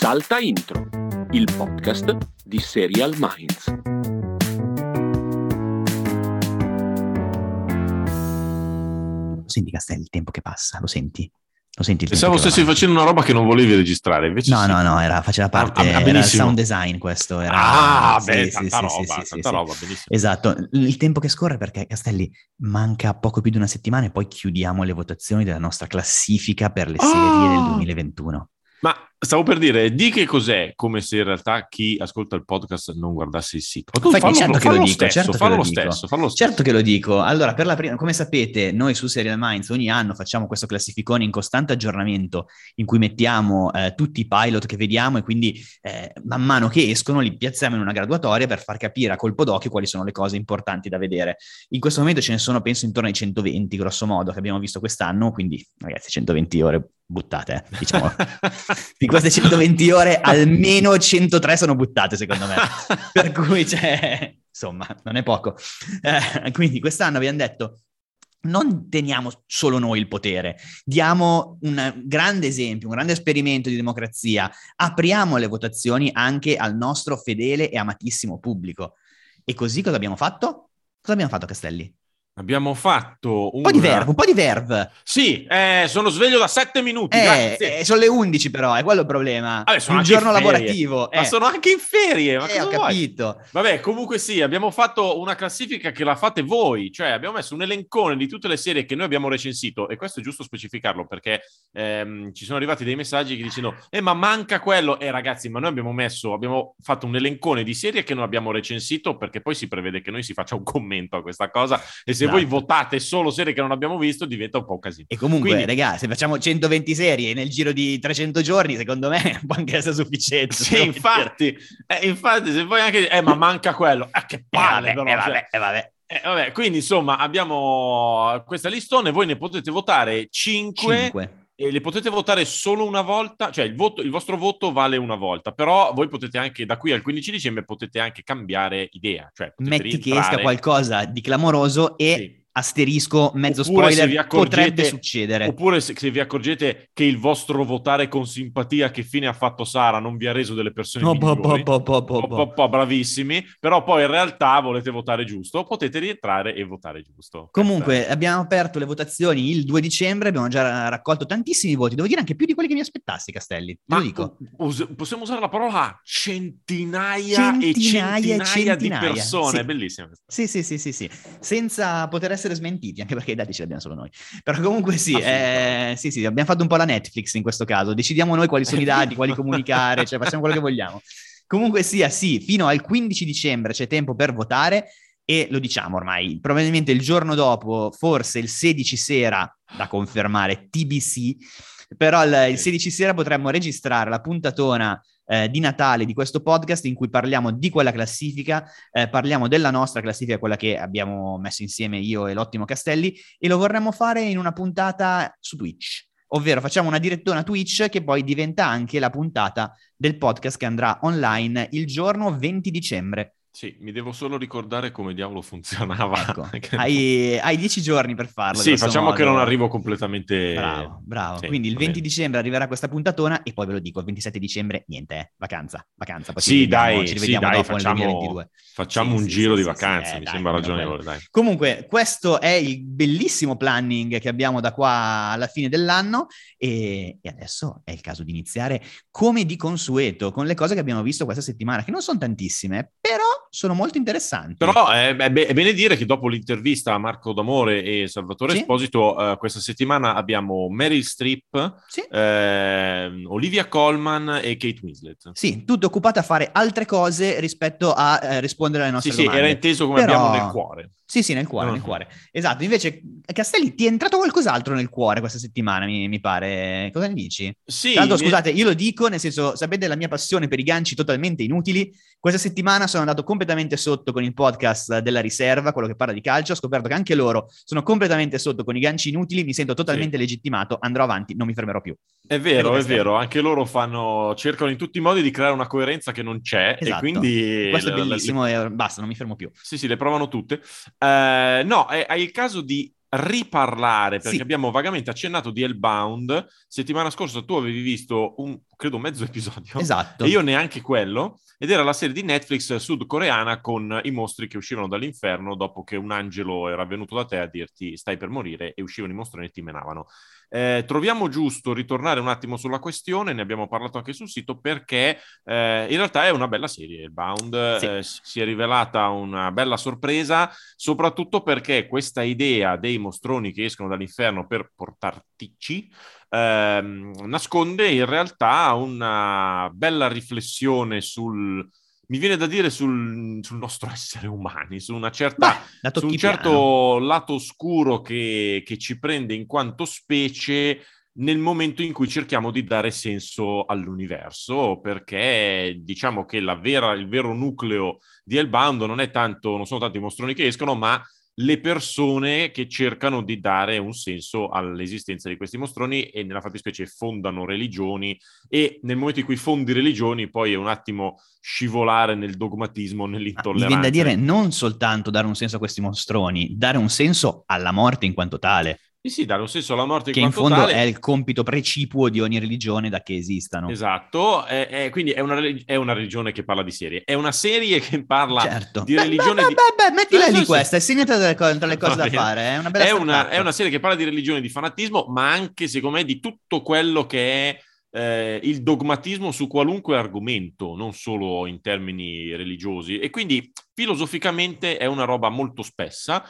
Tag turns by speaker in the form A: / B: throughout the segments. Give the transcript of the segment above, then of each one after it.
A: Salta Intro, il podcast di Serial Minds.
B: Senti Castelli, il tempo che passa, lo senti? Lo senti il
C: Pensavo stessi facendo una roba che non volevi registrare, invece
B: No,
C: sì.
B: no, no, era, faceva parte,
C: Ah, ah,
B: era il sound design questo. Era,
C: Ah,
B: sì,
C: beh,
B: sì,
C: tanta
B: sì,
C: roba,
B: sì, sì,
C: tanta
B: sì.
C: roba, benissimo.
B: Esatto, il tempo che scorre perché Castelli manca poco più di una settimana e poi chiudiamo le votazioni della nostra classifica per le
C: Ah!
B: serie del 2021.
C: Ma stavo per dire, di che cos'è, come se in realtà chi ascolta il podcast non guardasse il sito. Ma tu
B: Infatti,
C: fallo,
B: certo che
C: fallo
B: lo
C: lo
B: dico,
C: stesso,
B: certo che
C: fallo
B: lo dico.
C: stesso, fallo lo stesso.
B: Certo che lo dico. Allora, per la prima, come sapete, noi su Serial Minds ogni anno facciamo questo classificone in costante aggiornamento in cui mettiamo eh, tutti i pilot che vediamo e quindi eh, man mano che escono li piazziamo in una graduatoria per far capire a colpo d'occhio quali sono le cose importanti da vedere. In questo momento ce ne sono, penso, intorno ai 120, grosso modo, che abbiamo visto quest'anno, quindi ragazzi, 120 ore buttate, eh, diciamo. Queste 120 ore, almeno 103 sono buttate, secondo me. per cui c'è, insomma, non è poco. Eh, quindi quest'anno abbiamo detto, non teniamo solo noi il potere, diamo un grande esempio, un grande esperimento di democrazia, apriamo le votazioni anche al nostro fedele e amatissimo pubblico. E così cosa abbiamo fatto? Cosa abbiamo fatto, Castelli?
C: Abbiamo fatto
B: Un po' di verve, un po' di verve.
C: Sì, eh, sono sveglio da sette minuti,
B: Eh, eh, sono le 11 però, è quello il problema.
C: Vabbè, sono
B: un giorno lavorativo.
C: Ma
B: eh.
C: sono anche in ferie, ma
B: Eh, ho
C: vuoi?
B: capito.
C: Vabbè, comunque sì, abbiamo fatto una classifica che la fate voi, cioè abbiamo messo un elencone di tutte le serie che noi abbiamo recensito e questo è giusto specificarlo perché ehm, ci sono arrivati dei messaggi che dicono eh ma manca quello e ragazzi ma noi abbiamo messo, abbiamo fatto un elencone di serie che non abbiamo recensito perché poi si prevede che noi si faccia un commento a questa cosa e se voi
B: Esatto.
C: votate solo serie che non abbiamo visto diventa un po' un casino.
B: E comunque,
C: Quindi-
B: raga, se facciamo 120 serie nel giro di 300 giorni, secondo me può anche essere sufficiente.
C: Sì, infatti, eh, infatti se poi anche eh ma manca quello, eh che.
B: Eh,
C: palle
B: vabbè,
C: però,
B: eh,
C: cioè.
B: vabbè, eh, vabbè.
C: Eh, vabbè, quindi insomma abbiamo questa listone, voi ne potete votare 5
B: Cinque.
C: E le potete votare solo una volta, cioè il, voto- il vostro voto vale una volta, però voi potete anche da qui al 15 dicembre potete anche cambiare idea, cioè
B: Metti che
C: rientrare-
B: esca qualcosa di clamoroso e
C: Sì.
B: Asterisco, mezzo
C: Oppure se vi
B: spoiler,
C: accorgete-
B: potrebbe succedere.
C: Oppure se, se vi accorgete che il vostro votare con simpatia che fine ha fatto Sara non vi ha reso delle persone
B: Oh, boh,
C: migliori.
B: boh.
C: po- po- bravissimi, però poi in realtà volete votare giusto, potete rientrare e votare giusto.
B: Comunque, abbiamo aperto le votazioni il 2 dicembre, abbiamo già raccolto tantissimi voti, devo dire anche più di quelli che mi aspettassi, Castelli. Te
C: Ma
B: lo dico.
C: us- possiamo usare la parola centinaia,
B: Centinaia
C: e
B: e
C: centinaia, di
B: centinaia,
C: persone,
B: sì.
C: bellissima questa.
B: Sì, sì, sì, sì, sì, senza poter essere smentiti, anche perché i dati ce li abbiamo solo noi. Però comunque sì,
C: Assolutamente.
B: eh, sì, sì, abbiamo fatto un po' la Netflix in questo caso, decidiamo noi quali sono i dati, quali comunicare, cioè facciamo quello che vogliamo. Comunque sia, sì, fino al 15 dicembre c'è tempo per votare e lo diciamo ormai, probabilmente il giorno dopo, forse il 16 sera, da confermare, TBC, però il, il 16 sera potremmo registrare la puntatona eh, di Natale di questo podcast in cui parliamo di quella classifica, eh, parliamo della nostra classifica, quella che abbiamo messo insieme io e l'ottimo Castelli, e lo vorremmo fare in una puntata su Twitch. Ovvero facciamo una direttona Twitch che poi diventa anche la puntata del podcast che andrà online il giorno 20 dicembre.
C: Sì, mi devo solo ricordare come diavolo funzionava.
B: Ecco,
C: Che-
B: hai, hai 10 giorni per farlo.
C: Sì, facciamo che
B: modo.
C: non arrivo completamente...
B: Bravo, bravo.
C: Sì,
B: Quindi il
C: va
B: 20
C: bene.
B: dicembre arriverà questa puntatona e poi ve lo dico, il 27 dicembre niente, eh, vacanza, vacanza. Poi ci
C: Sì,
B: rivediamo-
C: dai,
B: ci
C: sì, dai, facciamo,
B: 2022.
C: facciamo
B: Sì,
C: un giro di vacanze,
B: eh,
C: mi
B: dai,
C: sembra ragionevole, dai.
B: Comunque, questo è il bellissimo planning che abbiamo da qua alla fine dell'anno e, e adesso è il caso di iniziare come di consueto con le cose che abbiamo visto questa settimana, che non sono tantissime, però sono molto interessanti.
C: Però è, è be- è bene dire che dopo l'intervista a Marco D'Amore e Salvatore
B: Sì.
C: Esposito, eh, questa settimana abbiamo Meryl Streep,
B: Sì.
C: ehm, Olivia Colman e Kate Winslet.
B: Sì, tutte occupate a fare altre cose rispetto a eh, rispondere alle
C: Sì,
B: nostre
C: sì,
B: domande.
C: era inteso come
B: Però-
C: abbiamo nel cuore.
B: Sì, sì, nel cuore,
C: No.
B: nel cuore. Esatto, invece Castelli ti è entrato qualcos'altro nel cuore questa settimana, mi, mi pare. Cosa ne dici?
C: Sì,
B: l'altro,
C: mi-
B: scusate, io lo dico, nel senso, sapete la mia passione per i ganci totalmente inutili? Questa settimana sono andato completamente sotto con il podcast della riserva, quello che parla di calcio, ho scoperto che anche loro sono completamente sotto con i ganci inutili, mi sento totalmente legittimato, andrò avanti, non mi fermerò più.
C: È vero, è vero, anche loro fanno, cercano in tutti i modi di creare una coerenza che non c'è
B: Esatto.
C: e quindi...
B: Questo è
C: le- le-
B: bellissimo e basta, non mi fermo più.
C: Sì, sì, le provano tutte. Eh, no, è, hai il caso di riparlare perché
B: Sì.
C: abbiamo vagamente accennato di Hellbound. Settimana scorsa tu avevi visto un, credo, mezzo episodio.
B: Esatto.
C: E io neanche quello. Ed era la serie di Netflix sudcoreana con i mostri che uscivano dall'inferno dopo che un angelo era venuto da te a dirti stai per morire e uscivano i mostroni e ti menavano. Eh, troviamo giusto ritornare un attimo sulla questione, ne abbiamo parlato anche sul sito, perché eh, in realtà è una bella serie. Hellbound
B: Sì.
C: eh, si è rivelata una bella sorpresa, soprattutto perché questa idea dei mostroni che escono dall'inferno per portartici ehm, nasconde in realtà una bella riflessione sul, mi viene da dire, sul, sul nostro essere umani, su una certa
B: Beh,
C: su un certo lato oscuro che, che ci prende in quanto specie nel momento in cui cerchiamo di dare senso all'universo, perché diciamo che la vera- il vero nucleo di Hellbound non è tanto, non sono tanto i mostroni che escono, ma le persone che cercano di dare un senso all'esistenza di questi mostroni e nella fattispecie fondano religioni e nel momento in cui fondi religioni poi è un attimo scivolare nel dogmatismo,
B: Ah, Mi
C: nell'intolleranza.
B: viene da dire non soltanto dare un senso a questi mostroni, dare un senso alla morte in quanto tale,
C: Sì, sì, un senso alla morte
B: che in fondo
C: tale.
B: è il compito precipuo di ogni religione da che esistano.
C: Esatto, è- è- quindi è una, è una religione che parla di serie. È una serie che parla
B: Certo.
C: di religione
B: beh,
C: di-
B: beh, beh, mettila
C: Sì,
B: lì questa, è segnata tra le, cose da fare, è una
C: è una, è una serie che parla di religione, di fanatismo, ma anche, secondo me, di tutto quello che è eh, il dogmatismo su qualunque argomento, non solo in termini religiosi. E quindi filosoficamente è una roba molto spessa,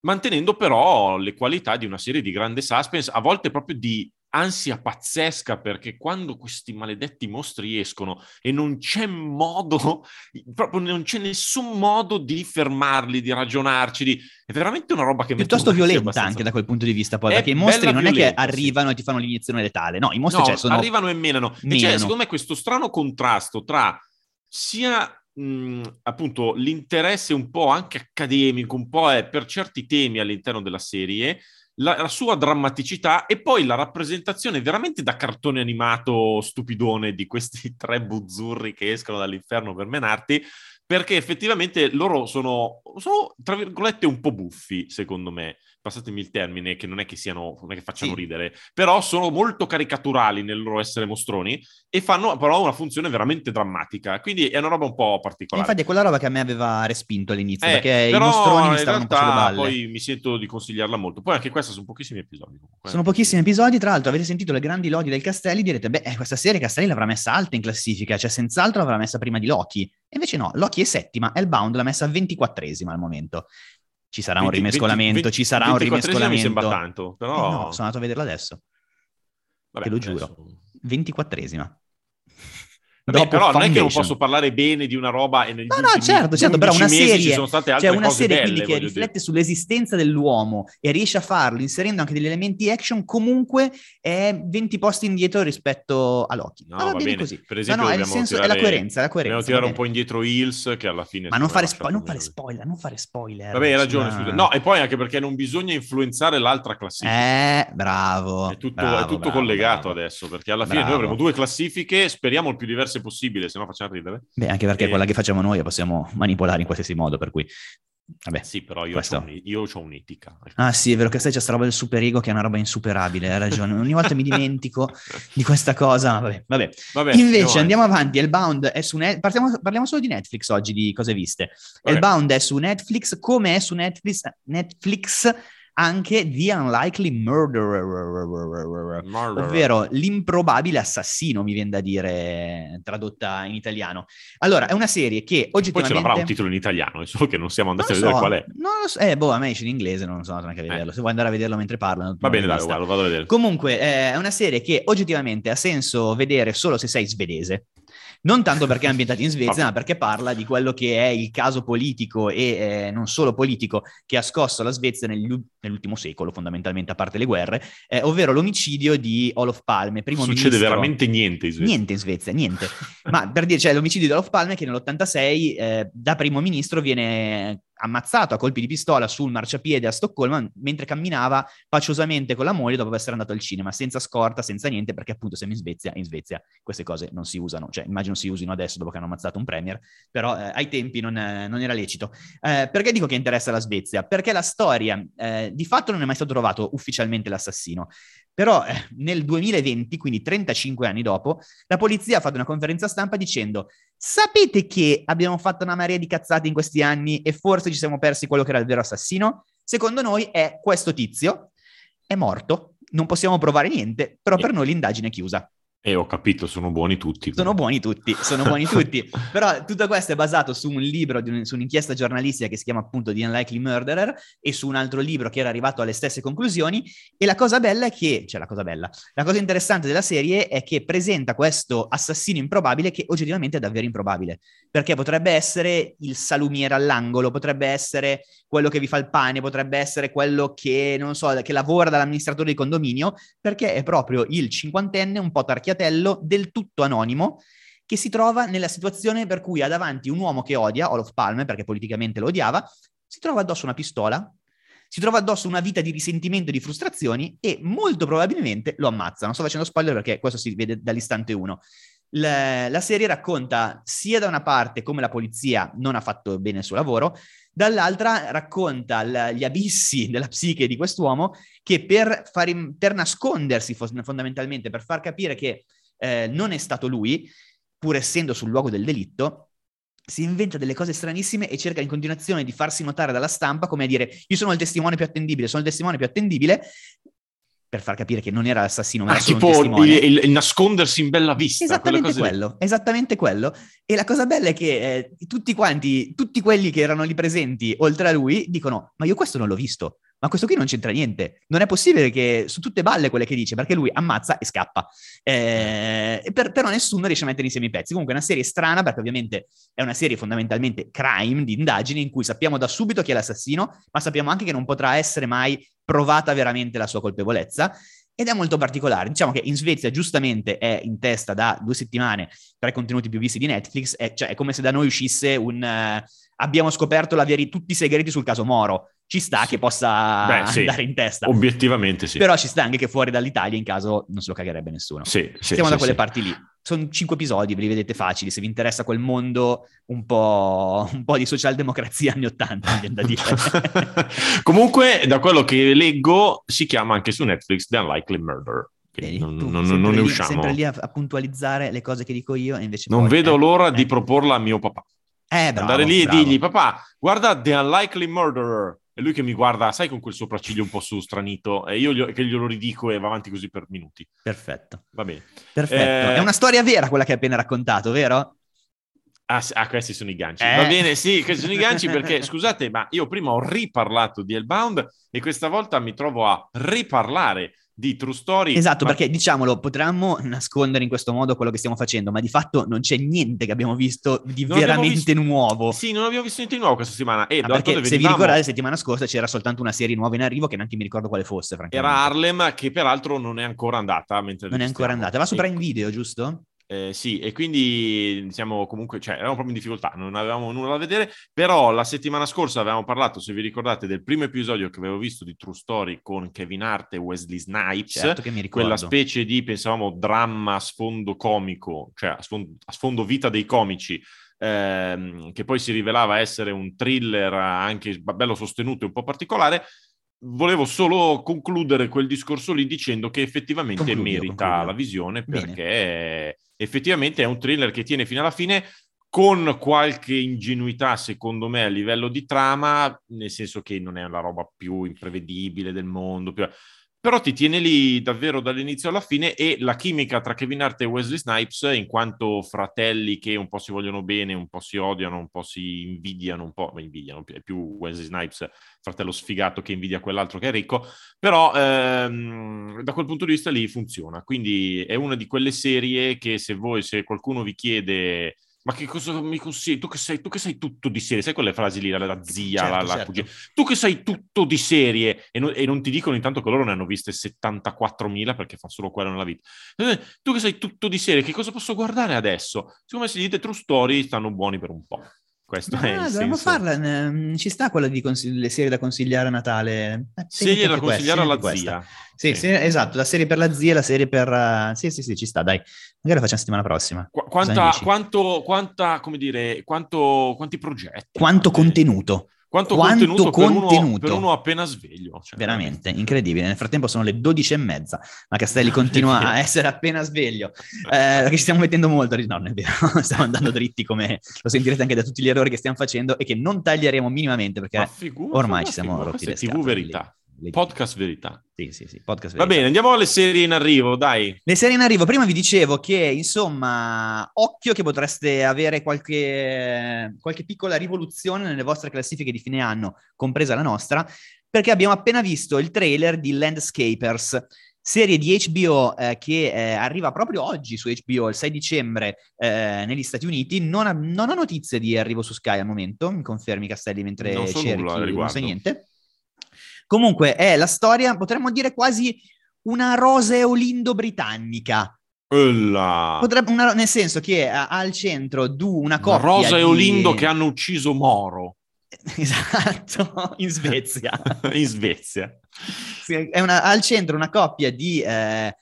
C: mantenendo però le qualità di una serie di grande suspense, a volte proprio di ansia pazzesca perché quando questi maledetti mostri escono e non c'è modo, proprio non c'è nessun modo di fermarli, di ragionarci, di... è veramente una roba che
B: Piuttosto violenta
C: abbastanza-
B: anche da quel punto di vista, poi,
C: È
B: perché i mostri non è che
C: violenta, sì.
B: arrivano e ti fanno l'iniezione letale, no, i mostri
C: No,
B: cioè, sono...
C: arrivano e menano. E c'è,
B: menano.
C: secondo me, questo strano contrasto tra sia mh, appunto l'interesse un po' anche accademico, un po' è per certi temi all'interno della serie, la, la sua drammaticità e poi la rappresentazione veramente da cartone animato stupidone di questi tre buzzurri che escono dall'inferno per menarti. Perché effettivamente loro sono, sono, tra virgolette, un po' buffi, secondo me. Passatemi il termine, che non è che siano, non è che facciano
B: Sì.
C: ridere, però sono molto caricaturali nel loro essere mostroni e fanno però una funzione veramente drammatica. Quindi è una roba un po'
B: E
C: particolare.
B: infatti è quella roba che a me aveva respinto all'inizio,
C: Eh,
B: perché i mostroni mi stavano
C: realtà
B: balle.
C: poi mi sento di consigliarla molto. Poi anche questa sono pochissimi episodi. comunque.
B: Sono pochissimi episodi, tra l'altro avete sentito le grandi lodi del Castelli, direte, beh, eh, questa serie Castelli l'avrà messa alta in classifica, cioè senz'altro l'avrà messa prima di Loki. E invece no, Loki è settima, Hellbound l'ha messa ventiquattresima al momento. Ci sarà un
C: 20,
B: rimescolamento,
C: 20,
B: ci sarà un
C: 24esima
B: rimescolamento.
C: mi sembra tanto,
B: Eh
C: però...
B: no, sono andato a vederlo adesso,
C: vabbè,
B: te lo
C: adesso-
B: giuro. ventiquattresima.
C: Vabbè, però non è che non posso parlare bene di una roba e negli
B: No, no, certo, certo, però
C: 11
B: una serie-
C: ci sono state altre
B: Cioè una serie
C: belle,
B: quindi che
C: voglio
B: riflette
C: dire.
B: sull'esistenza dell'uomo e riesce a farlo inserendo anche degli elementi action, comunque è 20 posti indietro rispetto a Loki.
C: No,
B: Ma
C: va
B: bene così.
C: Per
B: No,
C: esempio,
B: no, è
C: dobbiamo
B: senso, è
C: tirare-
B: la coerenza, è la coerenza.
C: Dobbiamo tirare un po' indietro Hills che alla fine...
B: Ma non fare, spo- non fare spoiler, non fare spoiler.
C: Vabbè, hai ragione.
B: sulla-
C: scusa. No, e poi anche perché non bisogna influenzare l'altra classifica.
B: Eh, bravo.
C: È tutto,
B: bravo,
C: è tutto
B: bravo,
C: collegato
B: bravo.
C: adesso, perché alla fine noi avremo due classifiche, speriamo il più diverse possibile, se no facciamo ridere.
B: Beh, anche perché
C: Eh.
B: quella che facciamo noi la possiamo manipolare in qualsiasi modo, per cui... Vabbè.
C: Sì, però io
B: Questo.
C: ho un- io c'ho un'etica.
B: Ah sì, è vero che sai c'è sta roba del super ego che è una roba insuperabile, hai ragione. Ogni volta mi dimentico di questa cosa, vabbè, vabbè.
C: Vabbè,
B: Invece andiamo avanti, Hellbound è su Net- partiamo- parliamo solo di Netflix oggi, di cose viste.
C: Vabbè.
B: Hellbound è su Netflix, come è su Netflix, Netflix anche The Unlikely Murderer,
C: Murderer.
B: ovvero l'improbabile assassino, mi viene da dire, tradotta in italiano. Allora, è una serie che
C: Poi ce
B: oggettivamente...
C: l'avrà un titolo in italiano, solo che non siamo
B: Non
C: andati
B: lo
C: a vedere
B: so,
C: qual è.
B: non lo so. Eh, boh, a me esce in inglese, non sono andato neanche a vederlo. Se vuoi andare a vederlo mentre parlano.
C: Va bene,
B: non
C: dai, guarda, vado a vedere.
B: Comunque, eh, è una serie che oggettivamente ha senso vedere solo se sei svedese. Non tanto perché è ambientata in Svezia, ma perché parla di quello che è il caso politico e eh, non solo politico che ha scosso la Svezia nell'ultimo secolo, fondamentalmente, a parte le guerre, eh, ovvero l'omicidio di Olof Palme, primo
C: Succede
B: ministro.
C: veramente niente in Svezia.
B: Niente in Svezia, niente. Ma per dire, cioè, l'omicidio di Olof Palme che nell'86 eh, da primo ministro viene ammazzato a colpi di pistola sul marciapiede a Stoccolma mentre camminava paciosamente con la moglie dopo essere andato al cinema, senza scorta, senza niente, perché appunto siamo in Svezia in Svezia queste cose non si usano, cioè immagino si usino adesso dopo che hanno ammazzato un premier, però eh, ai tempi non, eh, non era lecito. Eh, perché dico che interessa la Svezia? Perché la storia, eh, di fatto non è mai stato trovato ufficialmente l'assassino, però eh, nel 2020, quindi 35 anni dopo, la polizia ha fatto una conferenza stampa dicendo sapete che abbiamo fatto una marea di cazzate in questi anni e forse ci siamo persi quello che era il vero assassino? Secondo noi è questo tizio, è morto, non possiamo provare niente, però per noi l'indagine è chiusa.
C: E eh, ho capito, sono buoni tutti.
B: Sono buoni tutti, sono buoni tutti. Però tutto questo è basato su un libro, un, su un'inchiesta giornalistica che si chiama appunto The Unlikely Murderer e su un altro libro che era arrivato alle stesse conclusioni. E la cosa bella è che, cioè la cosa bella, la cosa interessante della serie è che presenta questo assassino improbabile che oggettivamente è davvero improbabile. Perché potrebbe essere il salumiere all'angolo, potrebbe essere quello che vi fa il pane, potrebbe essere quello che, non so, che lavora dall'amministratore di condominio, perché è proprio il cinquantenne un po' tarchiato Schiatello del tutto anonimo che si trova nella situazione per cui ha davanti un uomo che odia, Olof Palme, perché politicamente lo odiava, si trova addosso una pistola, si trova addosso una vita di risentimento e di frustrazioni e molto probabilmente lo ammazza. Non sto facendo spoiler perché questo si vede dall'istante 1. La, la, serie racconta sia da una parte come la polizia non ha fatto bene il suo lavoro, dall'altra racconta l- gli abissi della psiche di quest'uomo che per, far, per nascondersi fondamentalmente, per far capire che eh, non è stato lui, pur essendo sul luogo del delitto, si inventa delle cose stranissime e cerca in continuazione di farsi notare dalla stampa come a dire io sono il testimone più attendibile, sono il testimone più attendibile per far capire che non era l'assassino, ma ah, era tipo
C: il, il, il, nascondersi in bella vista.
B: Esattamente quello, esattamente quello. E la cosa bella è che eh, tutti quanti, tutti quelli che erano lì presenti, oltre a lui, dicono, ma io questo non l'ho visto ma questo qui non c'entra niente. Non è possibile che su tutte balle quelle che dice, perché lui ammazza e scappa. Eh, per, però nessuno riesce a mettere insieme i pezzi. Comunque è una serie strana, perché ovviamente è una serie fondamentalmente crime, di indagini, in cui sappiamo da subito chi è l'assassino, ma sappiamo anche che non potrà essere mai provata veramente la sua colpevolezza. Ed è molto particolare. Diciamo che in Svezia giustamente è in testa da due settimane tra i contenuti più visti di Netflix, è, cioè, è come se da noi uscisse un... Uh, abbiamo scoperto la veri- tutti i segreti sul caso Moro ci sta sì. che possa Beh, sì. andare in testa.
C: Obiettivamente sì.
B: Però ci sta anche che fuori dall'Italia in caso non se lo cagherebbe nessuno.
C: Sì,
B: sì Siamo da quelle parti lì. Sono cinque episodi, ve li vedete facili. Se vi interessa quel mondo un po', un po di socialdemocrazia anni Ottanta, viene da dire.
C: Comunque, da quello che leggo, si chiama anche su Netflix The Unlikely Murder.
B: Vedi, non, non, non, ne usciamo. Sempre lì a, a, puntualizzare le cose che dico io e invece
C: Non poi, vedo eh, l'ora eh. di proporla a mio papà.
B: Eh, bravo,
C: Andare lì
B: bravo.
C: e dirgli, papà, guarda The Unlikely Murderer è lui che mi guarda, sai, con quel sopracciglio un po' su stranito, e io gli, che glielo ridico e va avanti così per minuti.
B: Perfetto.
C: Va bene.
B: Perfetto. Eh... È una storia vera quella che hai appena raccontato, vero?
C: Ah, ah, questi sono i ganci. Eh. Va bene, sì, questi sono i ganci perché, scusate, ma io prima ho riparlato di Hellbound e questa volta mi trovo a riparlare di True Story.
B: Esatto,
C: ma...
B: perché diciamolo, potremmo nascondere in questo modo quello che stiamo facendo, ma di fatto non c'è niente che abbiamo visto di non veramente visto... nuovo.
C: Sì, non abbiamo visto niente di nuovo questa settimana. E
B: ah, perché se venivamo... vi ricordate, la settimana scorsa c'era soltanto una serie nuova in arrivo che neanche mi ricordo quale fosse,
C: Era Harlem, che peraltro non è ancora andata. non
B: è ancora andata, va su Prime Video, giusto?
C: Eh, sì, e quindi siamo comunque, cioè, eravamo proprio in difficoltà, non avevamo nulla da vedere, però la settimana scorsa avevamo parlato, se vi ricordate, del primo episodio che avevo visto di True Story con Kevin Hart e Wesley Snipes,
B: certo
C: quella specie di, pensavamo, dramma a sfondo comico, cioè a sfondo, a sfondo vita dei comici, ehm, che poi si rivelava essere un thriller anche bello sostenuto e un po' particolare, volevo solo concludere quel discorso lì dicendo che effettivamente concludio, merita concludio. la visione perché Bene effettivamente è un thriller che tiene fino alla fine con qualche ingenuità, secondo me, a livello di trama, nel senso che non è la roba più imprevedibile del mondo, più però ti tiene lì davvero dall'inizio alla fine e la chimica tra Kevin Hart e Wesley Snipes, in quanto fratelli che un po' si vogliono bene, un po' si odiano, un po' si invidiano, un po' invidiano, è più Wesley Snipes, fratello sfigato che invidia quell'altro che è ricco, però ehm, da quel punto di vista lì funziona, quindi è una di quelle serie che se voi, se qualcuno vi chiede ma che cosa mi consigli? Tu che sei, tu che sai tutto di serie, sai quelle frasi lì, la, la zia, certo, la, la certo. cugina, tu che sai tutto di serie e, no, e, non ti dicono intanto che loro ne hanno viste 74.000 perché fa solo quello nella vita. Eh, tu che sai tutto di serie, che cosa posso guardare adesso? Siccome gli dite True Story stanno buoni per un po'. Questo
B: ah,
C: è il
B: dovremmo farla. ehm, Ci sta quella di consig- le serie da consigliare a Natale. Eh,
C: Serie da consigliare alla
B: questa.
C: zia.
B: Sì, sì, esatto, la serie per la zia, la serie per... eh, Sì, sì, sì, ci sta, dai. Magari la facciamo settimana prossima.
C: Qu- quanta, quanto, quanta, come dire, quanto, quanti progetti?
B: Quanto contenuto,
C: Quanto,
B: quanto
C: contenuto, per uno-
B: contenuto.
C: Per, uno, appena sveglio. cioè,
B: veramente, incredibile. Nel frattempo sono le 12 e mezza, ma Castelli continua a essere appena sveglio, eh, perché ci stiamo mettendo molto... No, non è vero, stiamo andando dritti come lo sentirete anche da tutti gli errori che stiamo facendo e che non taglieremo minimamente perché
C: Ma figu-
B: ormai
C: ma
B: ci siamo rotti le
C: TV Verità.
B: Le-
C: Podcast Verità.
B: Sì, sì, sì, podcast
C: Va
B: verità.
C: bene, andiamo alle serie in arrivo, dai.
B: Le serie in arrivo, prima vi dicevo che insomma, occhio che potreste avere qualche, qualche piccola rivoluzione nelle vostre classifiche di fine anno, compresa la nostra, perché abbiamo appena visto il trailer di Landscapers, serie di HBO eh, che eh, arriva proprio oggi su HBO, il 6 dicembre, eh, negli Stati Uniti. Non, ha- non ho notizie di arrivo su Sky al momento, mi confermi Castelli mentre
C: Non so
B: cerchi,
C: nulla
B: non so niente. Comunque è la storia, potremmo dire quasi una Rosa e Olindo britannica. Potrebbe, una- nel senso che ha, ha al centro du, una coppia
C: Rosa e
B: di-
C: Olindo che hanno ucciso Moro
B: Esatto, in Svezia.
C: in Svezia.
B: Sì, è una- al centro una coppia di, eh,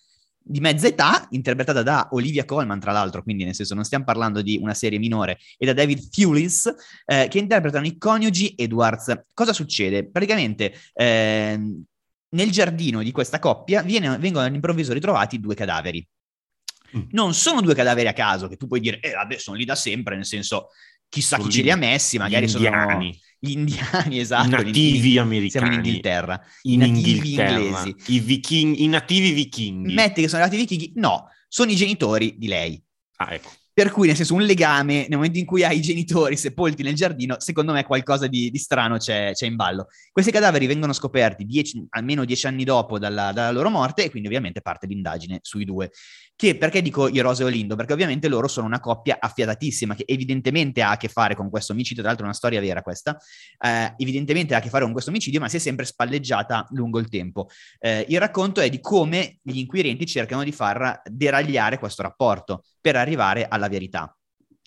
B: di mezza età, interpretata da Olivia Colman, tra l'altro, quindi nel senso non stiamo parlando di una serie minore, e da David Thewlis, eh, che interpretano i coniugi Edwards. Cosa succede? Praticamente ehm, nel giardino di questa coppia viene- vengono all'improvviso ritrovati due cadaveri.
C: Mm.
B: Non sono due cadaveri a caso, che tu puoi dire, eh vabbè, sono lì da sempre, nel senso, chissà
C: Sono
B: chi ce li ha messi, magari sono
C: indiani.
B: Gli indiani, esatto.
C: Nativi
B: indiani.
C: americani.
B: Siamo in Inghilterra.
C: in
B: nativi
C: Inghilterra.
B: inglesi.
C: I, viching- i nativi vichinghi.
B: Metti che sono arrivati i vichinghi? No, sono i genitori di lei.
C: Ah, ecco.
B: Per cui, nel senso, un legame nel momento in cui hai i genitori sepolti nel giardino, secondo me qualcosa di, di strano c'è, c'è in ballo. Questi cadaveri vengono scoperti dieci- almeno dieci anni dopo dalla, dalla loro morte e quindi ovviamente parte l'indagine sui due. Che perché dico io Rose e Olindo? Perché ovviamente loro sono una coppia affiatatissima che evidentemente ha a che fare con questo omicidio, tra l'altro è una storia vera questa, eh, evidentemente ha a che fare con questo omicidio, ma si è sempre spalleggiata lungo il tempo. Eh, il racconto è di come gli inquirenti cercano di far deragliare questo rapporto per arrivare alla verità.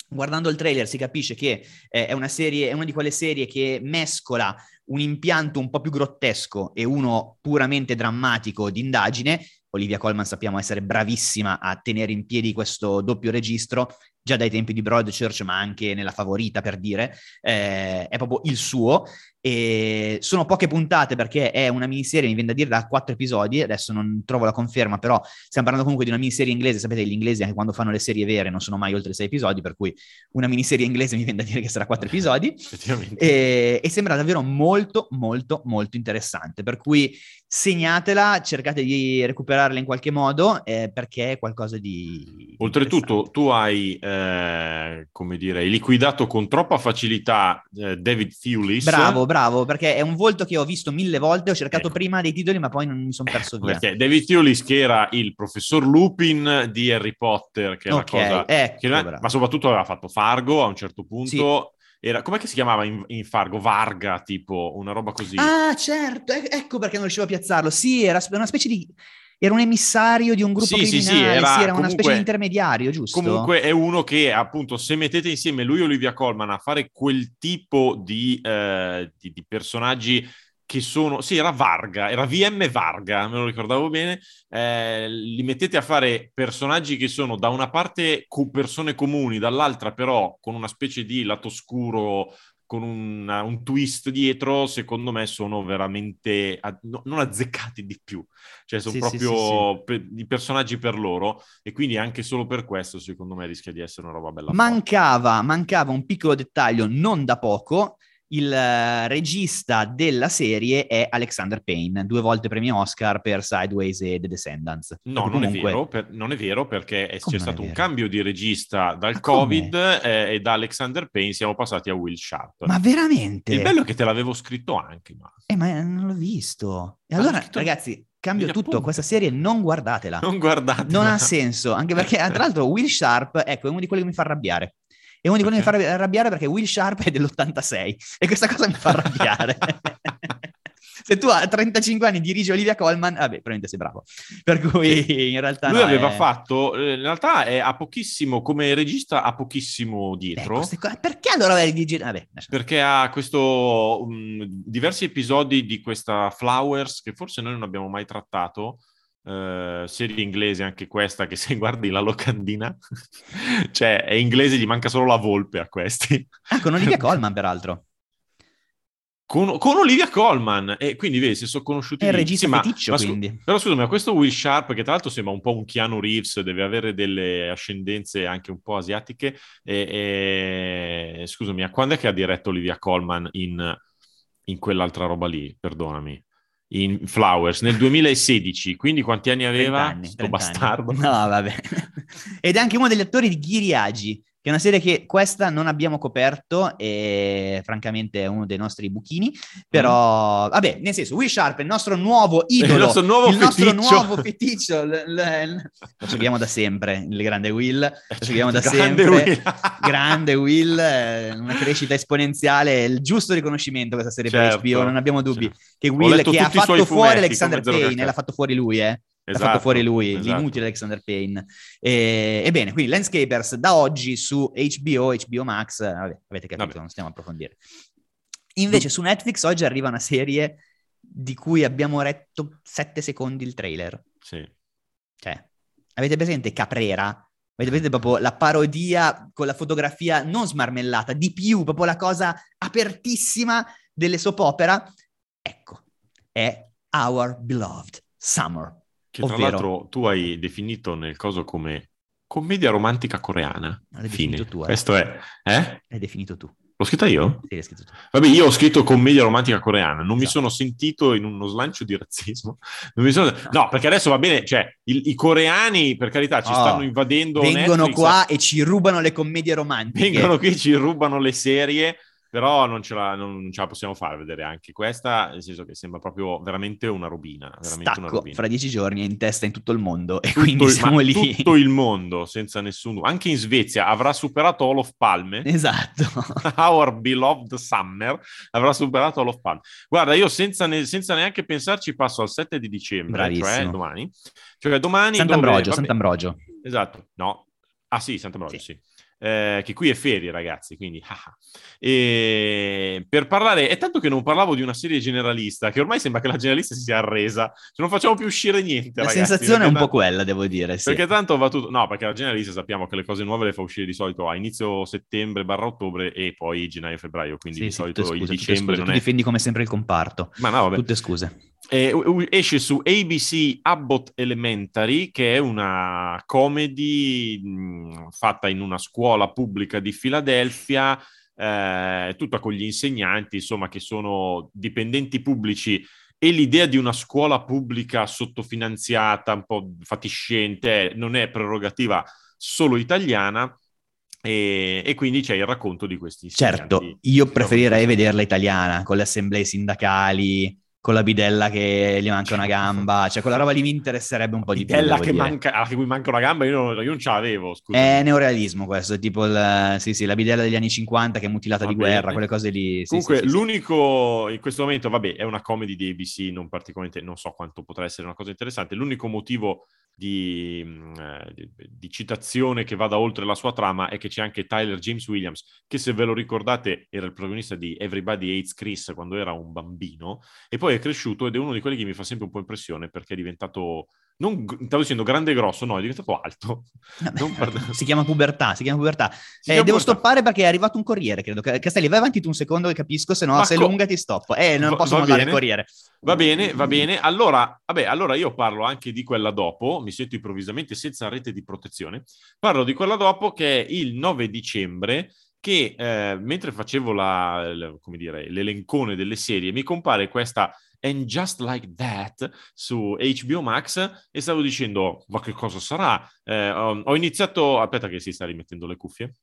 B: Guardando il trailer si capisce che eh, è una serie, è una di quelle serie che mescola un impianto un po' più grottesco e uno puramente drammatico di indagine. Olivia Colman sappiamo essere bravissima a tenere in piedi questo doppio registro, già dai tempi di Broadchurch, ma anche nella favorita per dire, eh, è proprio il suo. E sono poche puntate perché è una miniserie, mi viene da dire, da quattro episodi, adesso non trovo la conferma, però stiamo parlando comunque di una miniserie inglese, sapete gli inglesi anche quando fanno le serie vere non sono mai oltre sei episodi, per cui una miniserie inglese mi viene da dire che sarà quattro episodi, e, e sembra davvero molto, molto, molto interessante, per cui segnatela, cercate di recuperarla in qualche modo, eh, perché è qualcosa di...
C: Oltretutto, tu hai, eh, come dire, liquidato con troppa facilità eh, David Thewlis.
B: Bravo, bravo, perché è un volto che ho visto mille volte, ho cercato prima dei titoli, ma poi non mi sono perso via.
C: Perché David Thewlis, che era il professor Lupin di Harry Potter, che è
B: Ok,
C: la cosa...
B: ecco,
C: che
B: bravo.
C: ma soprattutto aveva fatto Fargo a un certo punto. Era, com'è che si chiamava in, in Fargo? Varga, tipo, una roba così.
B: Ah, certo, e- ecco perché non riuscivo a piazzarlo. Sì, era una specie di... Era un emissario di un gruppo
C: Sì, sì,
B: criminale,
C: sì, era
B: una
C: comunque-
B: specie di intermediario, giusto?
C: Comunque è uno che appunto se mettete insieme lui e Olivia Colman a fare quel tipo di, eh, di- di personaggi che sono, sì era Varga, era VM Varga, me lo ricordavo bene, eh, li mettete a fare personaggi che sono da una parte co- persone comuni, dall'altra però con una specie di lato scuro, con una- un twist dietro, secondo me sono veramente a- no- non azzeccati di più, cioè sono
B: Sì, sì,
C: proprio
B: sì,
C: pe- i personaggi per loro e quindi anche solo per questo secondo me rischia di essere una roba bella.
B: Mancava, mancava un piccolo dettaglio non da poco. Il eh, regista della serie è Alexander Payne, due volte premio Oscar per Sideways e The Descendants.
C: No, non,
B: comunque-
C: è vero, per- non è vero perché è- c'è stato un cambio di regista dal
B: Ma?
C: Covid eh, e da Alexander Payne siamo passati a Will Sharp.
B: Ma veramente?
C: Il bello è che te l'avevo scritto anche, ma
B: Eh, ma non l'ho visto. E allora,
C: scritto-
B: ragazzi, cambio tutto.
C: appunti.
B: Questa serie non guardatela.
C: non guardate.
B: Non ha senso, anche perché tra l'altro Will Sharp, ecco, è uno di quelli che mi fa arrabbiare. È uno di quelli che mi fa arrabbiare perché Will Sharp è dell'86 e questa cosa mi fa arrabbiare. se tu a 35 anni dirigi Olivia Colman, vabbè, probabilmente sei bravo. Per cui in realtà...
C: Lui
B: no,
C: aveva
B: è...
C: fatto, eh, in realtà è a pochissimo, come regista ha pochissimo dietro.
B: Beh, co- perché allora avere di Vabbè,
C: perché ha questo, um, diversi episodi di questa Flowers che forse noi non abbiamo mai trattato, Uh, serie inglese anche questa che se guardi la locandina cioè è inglese gli manca solo la volpe a questi.
B: Ah con Olivia Colman peraltro.
C: Con, con, Olivia Colman. E quindi vedi se sono conosciuti
B: è il regista
C: sì,
B: feticcio
C: ma,
B: quindi.
C: ma, però scusami ma questo Will Sharp che tra l'altro sembra un po' un Keanu Reeves deve avere delle ascendenze anche un po' asiatiche e, e scusami a quando è che ha diretto Olivia Colman in, in quell'altra roba lì? Perdonami in Flowers nel 2016, quindi quanti anni aveva?
B: 30 anni,
C: bastardo.
B: No, vabbè. Ed è anche uno degli attori di Ghiri Agi, che è una serie che questa non abbiamo coperto e francamente è uno dei nostri buchini, però mm. vabbè, nel senso, Will Sharp è il nostro nuovo idolo,
C: il nostro nuovo
B: il
C: feticcio,
B: nostro nuovo feticcio. L- l- lo seguiamo da sempre, il grande Will, lo seguiamo da
C: grande
B: sempre,
C: Will.
B: grande Will, una crescita esponenziale, il giusto riconoscimento questa serie
C: certo,
B: per HBO, non abbiamo dubbi,
C: certo.
B: che Will che ha fatto fuori Alexander Payne, l'ha fatto fuori lui, eh.
C: Esatto,
B: l'ha fatto fuori lui,
C: esatto.
B: l'inutile Alexander Payne. E, ebbene, quindi Landscapers da oggi su HBO, HBO Max, vabbè, avete capito,
C: Vabbè.
B: non stiamo a approfondire. Invece su Netflix oggi arriva una serie di cui abbiamo retto 7 secondi il trailer.
C: Sì.
B: Cioè, avete presente Caprera? Avete presente proprio la parodia con la fotografia non smarmellata, di più, proprio la cosa apertissima delle soap opera? Ecco, è Our Beloved Summer.
C: Che tra
B: Ovvero-
C: l'altro tu hai definito nel coso come commedia romantica coreana.
B: L'hai
C: Fine.
B: definito tu, eh.
C: Questo è... Eh?
B: L'hai definito tu.
C: L'ho scritta io?
B: Sì, l'hai scritto tu.
C: Vabbè, io ho scritto commedia romantica coreana, non mi
B: Esatto.
C: sono sentito in uno slancio di razzismo. Mi sono- No, perché adesso va bene, cioè, il- i coreani, per carità, ci
B: Oh,
C: stanno invadendo
B: Vengono
C: Netflix,
B: qua e ci rubano le commedie romantiche.
C: vengono qui, ci rubano le serie, però non ce, la, non ce la possiamo fare vedere anche questa, nel senso che sembra proprio veramente una robina. Veramente una
B: Stacco
C: robina.
B: fra dieci giorni è in testa in tutto il mondo e
C: Tutto
B: quindi
C: il-
B: siamo lì.
C: tutto il mondo, senza nessun... Anche in Svezia avrà superato Olof Palme.
B: Esatto.
C: Our beloved summer avrà superato Olof Palme. Guarda, io senza, ne- senza neanche pensarci passo al 7 di dicembre, cioè
B: Bravissimo.
C: domani. Cioè domani... dove-
B: Sant'Ambrogio,
C: vabbè,
B: Sant'Ambrogio.
C: Esatto, no. Ah sì, Sant'Ambrogio,
B: Sì.
C: sì. Eh, che qui è ferie, ragazzi, quindi... E per parlare... È tanto che non parlavo di una serie generalista, che ormai sembra che la generalista si sia arresa. Cioè, non facciamo più uscire niente,
B: La
C: ragazzi,
B: sensazione è un
C: perché
B: po' quella, devo dire. Sì.
C: perché tanto va tutto... No, perché la generalista sappiamo che le cose nuove le fa uscire di solito a inizio settembre barra ottobre e poi gennaio-febbraio, quindi
B: Sì,
C: di
B: sì,
C: solito
B: tutte
C: il dicembre
B: scuse.
C: non è...
B: difendi come sempre il comparto.
C: Ma no, vabbè.
B: Tutte scuse.
C: Eh, esce su ABC Abbott Elementary, che è una comedy mh, fatta in una scuola pubblica di Filadelfia, eh, tutta con gli insegnanti, insomma, che sono dipendenti pubblici. E l'idea di una scuola pubblica sottofinanziata, un po' fatiscente, eh, non è prerogativa solo italiana. E, e quindi c'è il racconto di questi.
B: Certo, io preferirei vederla italiana, con le assemblee sindacali, con la bidella che gli manca una gamba, cioè quella roba lì mi interesserebbe un po' di più.
C: Bidella che,
B: dire.
C: manca, a cui manca una gamba, io non, io non ce l'avevo, scusa.
B: È neorealismo questo, tipo il- sì, sì, la bidella degli anni 50 che è mutilata
C: Va
B: di guerra, quelle cose lì. sì,
C: Comunque,
B: sì.
C: l'unico in questo momento, vabbè, è una comedy di ABC, non particolarmente, non so quanto potrà essere una cosa interessante. L'unico motivo di, mh, eh, di- di citazione che vada oltre la sua trama è che c'è anche Tyler James Williams, che se ve lo ricordate era il protagonista di Everybody Hates Chris quando era un bambino, e poi è cresciuto ed è uno di quelli che mi fa sempre un po' impressione perché è diventato, non, stavo dicendo grande e grosso, no, è diventato alto. Non per-
B: si chiama pubertà, si chiama pubertà.
C: Si
B: Eh,
C: chiama
B: devo
C: pubertà.
B: stoppare perché è arrivato un corriere, credo. Castelli, vai avanti tu un secondo che capisco, se no
C: Ma
B: se
C: co-
B: lunga ti stoppo. Eh, non
C: Va-
B: posso
C: va bene.
B: il corriere.
C: Va bene, va bene. Allora, vabbè, allora io parlo anche di quella dopo, mi sento improvvisamente senza rete di protezione. Parlo di quella dopo che è il 9 dicembre, che eh, mentre facevo la, la- come dire, l'elencone delle serie, mi compare questa And Just Like That su HBO Max e stavo dicendo, ma che cosa sarà? Eh, ho, ho iniziato, aspetta che si sta rimettendo le cuffie.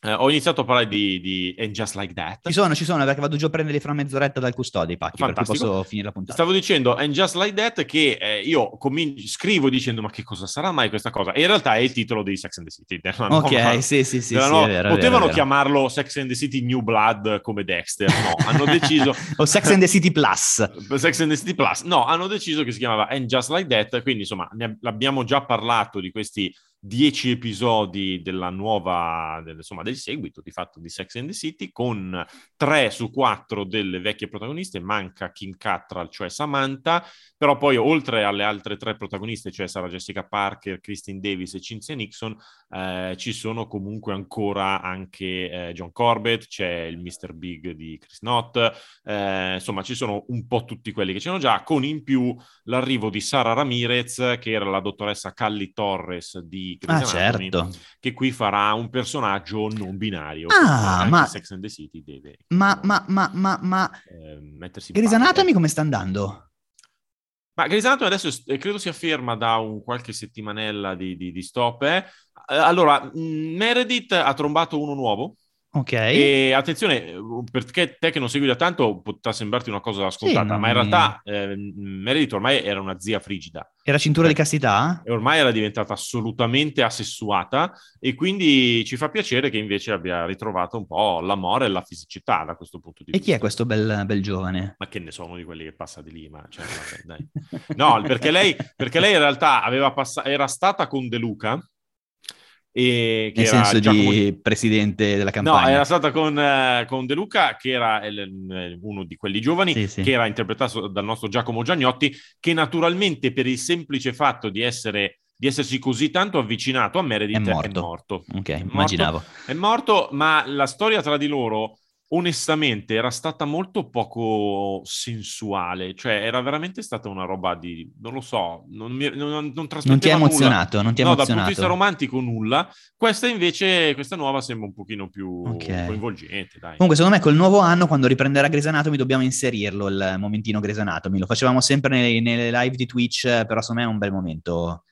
C: Eh, ho iniziato a parlare di, di And Just Like That.
B: Ci sono, ci sono, perché vado giù a prenderli fra mezz'oretta dal custode i pacchi,
C: Fantastico.
B: posso finire la puntata.
C: Stavo dicendo And Just Like That che eh, io comin- scrivo dicendo ma che cosa sarà mai questa cosa? E in realtà è il titolo di Sex and the City.
B: Ok,
C: nuova-
B: sì, sì, sì, sì,
C: nuova-
B: vero,
C: Potevano
B: vero,
C: chiamarlo Sex and the City New Blood come Dexter, no, hanno deciso
B: O Sex and the City Plus.
C: Sex and the City Plus, no, hanno deciso che si chiamava And Just Like That, quindi insomma ne ab- abbiamo già parlato di questi dieci episodi della nuova, del, insomma del seguito di fatto di Sex and the City, con tre su quattro delle vecchie protagoniste, manca Kim Cattrall, cioè Samantha, però poi oltre alle altre tre protagoniste, cioè Sarah Jessica Parker, Christine Davis e Cynthia Nixon, eh, ci sono comunque ancora anche eh, John Corbett, c'è il Mr. Big di Chris Knott, eh, insomma ci sono un po' tutti quelli che c'erano già, con in più l'arrivo di Sara Ramirez, che era la dottoressa Callie Torres di Grey's
B: Ah,
C: Anatomy,
B: certo.
C: che qui farà un personaggio non binario.
B: Ah, ma-
C: Sex and the City deve
B: Ma, ma, ma, ma, ma...
C: eh, mettersi
B: Grey's. Anatomy come sta andando?
C: Ma Grey's Anatomy adesso eh, credo sia ferma da un qualche settimanella di, di, di stop. eh. Allora, mh, Meredith ha trombato uno nuovo.
B: Ok.
C: E attenzione, perché te che non segui da tanto potrà sembrarti una cosa scontata,
B: non
C: ma in realtà eh, Meredith ormai era una zia frigida
B: Era cintura
C: Eh.
B: di castità?
C: e ormai era diventata assolutamente assessuata e quindi ci fa piacere che invece abbia ritrovato un po' l'amore e la fisicità da questo punto di
B: E
C: vista.
B: chi è questo bel, bel giovane?
C: Ma che ne so, uno di quelli che passa di lì, ma cioè, vabbè, dai. No, perché lei, perché lei in realtà aveva passa- era stata con De Luca. E
B: Nel senso
C: Giacomo-
B: di presidente della
C: No,
B: campagna.
C: era stata con, eh, con De Luca, che era il- uno di quelli giovani,
B: Sì, sì.
C: che era interpretato dal nostro Giacomo Giagnotti, che naturalmente per il semplice fatto di, essere, di essersi così tanto avvicinato a Meredith
B: È morto.
C: È morto.
B: Ok,
C: È morto.
B: immaginavo.
C: È morto, ma la storia tra di loro, onestamente, era stata molto poco sensuale. Cioè, era veramente stata una roba di... non lo so, non, mi, non, non
B: Non ti ha
C: trasmetteva nulla.
B: emozionato, non ti ha
C: No, dal punto di
B: emozionato.
C: vista romantico nulla. Questa invece, questa nuova sembra un pochino più
B: Ok.
C: coinvolgente, dai.
B: Comunque, secondo me, col nuovo anno, quando riprenderà Grey's Anatomy, dobbiamo inserirlo il momentino Grey's Anatomy. Lo facevamo sempre nei- nelle live di Twitch, però secondo me è un bel momento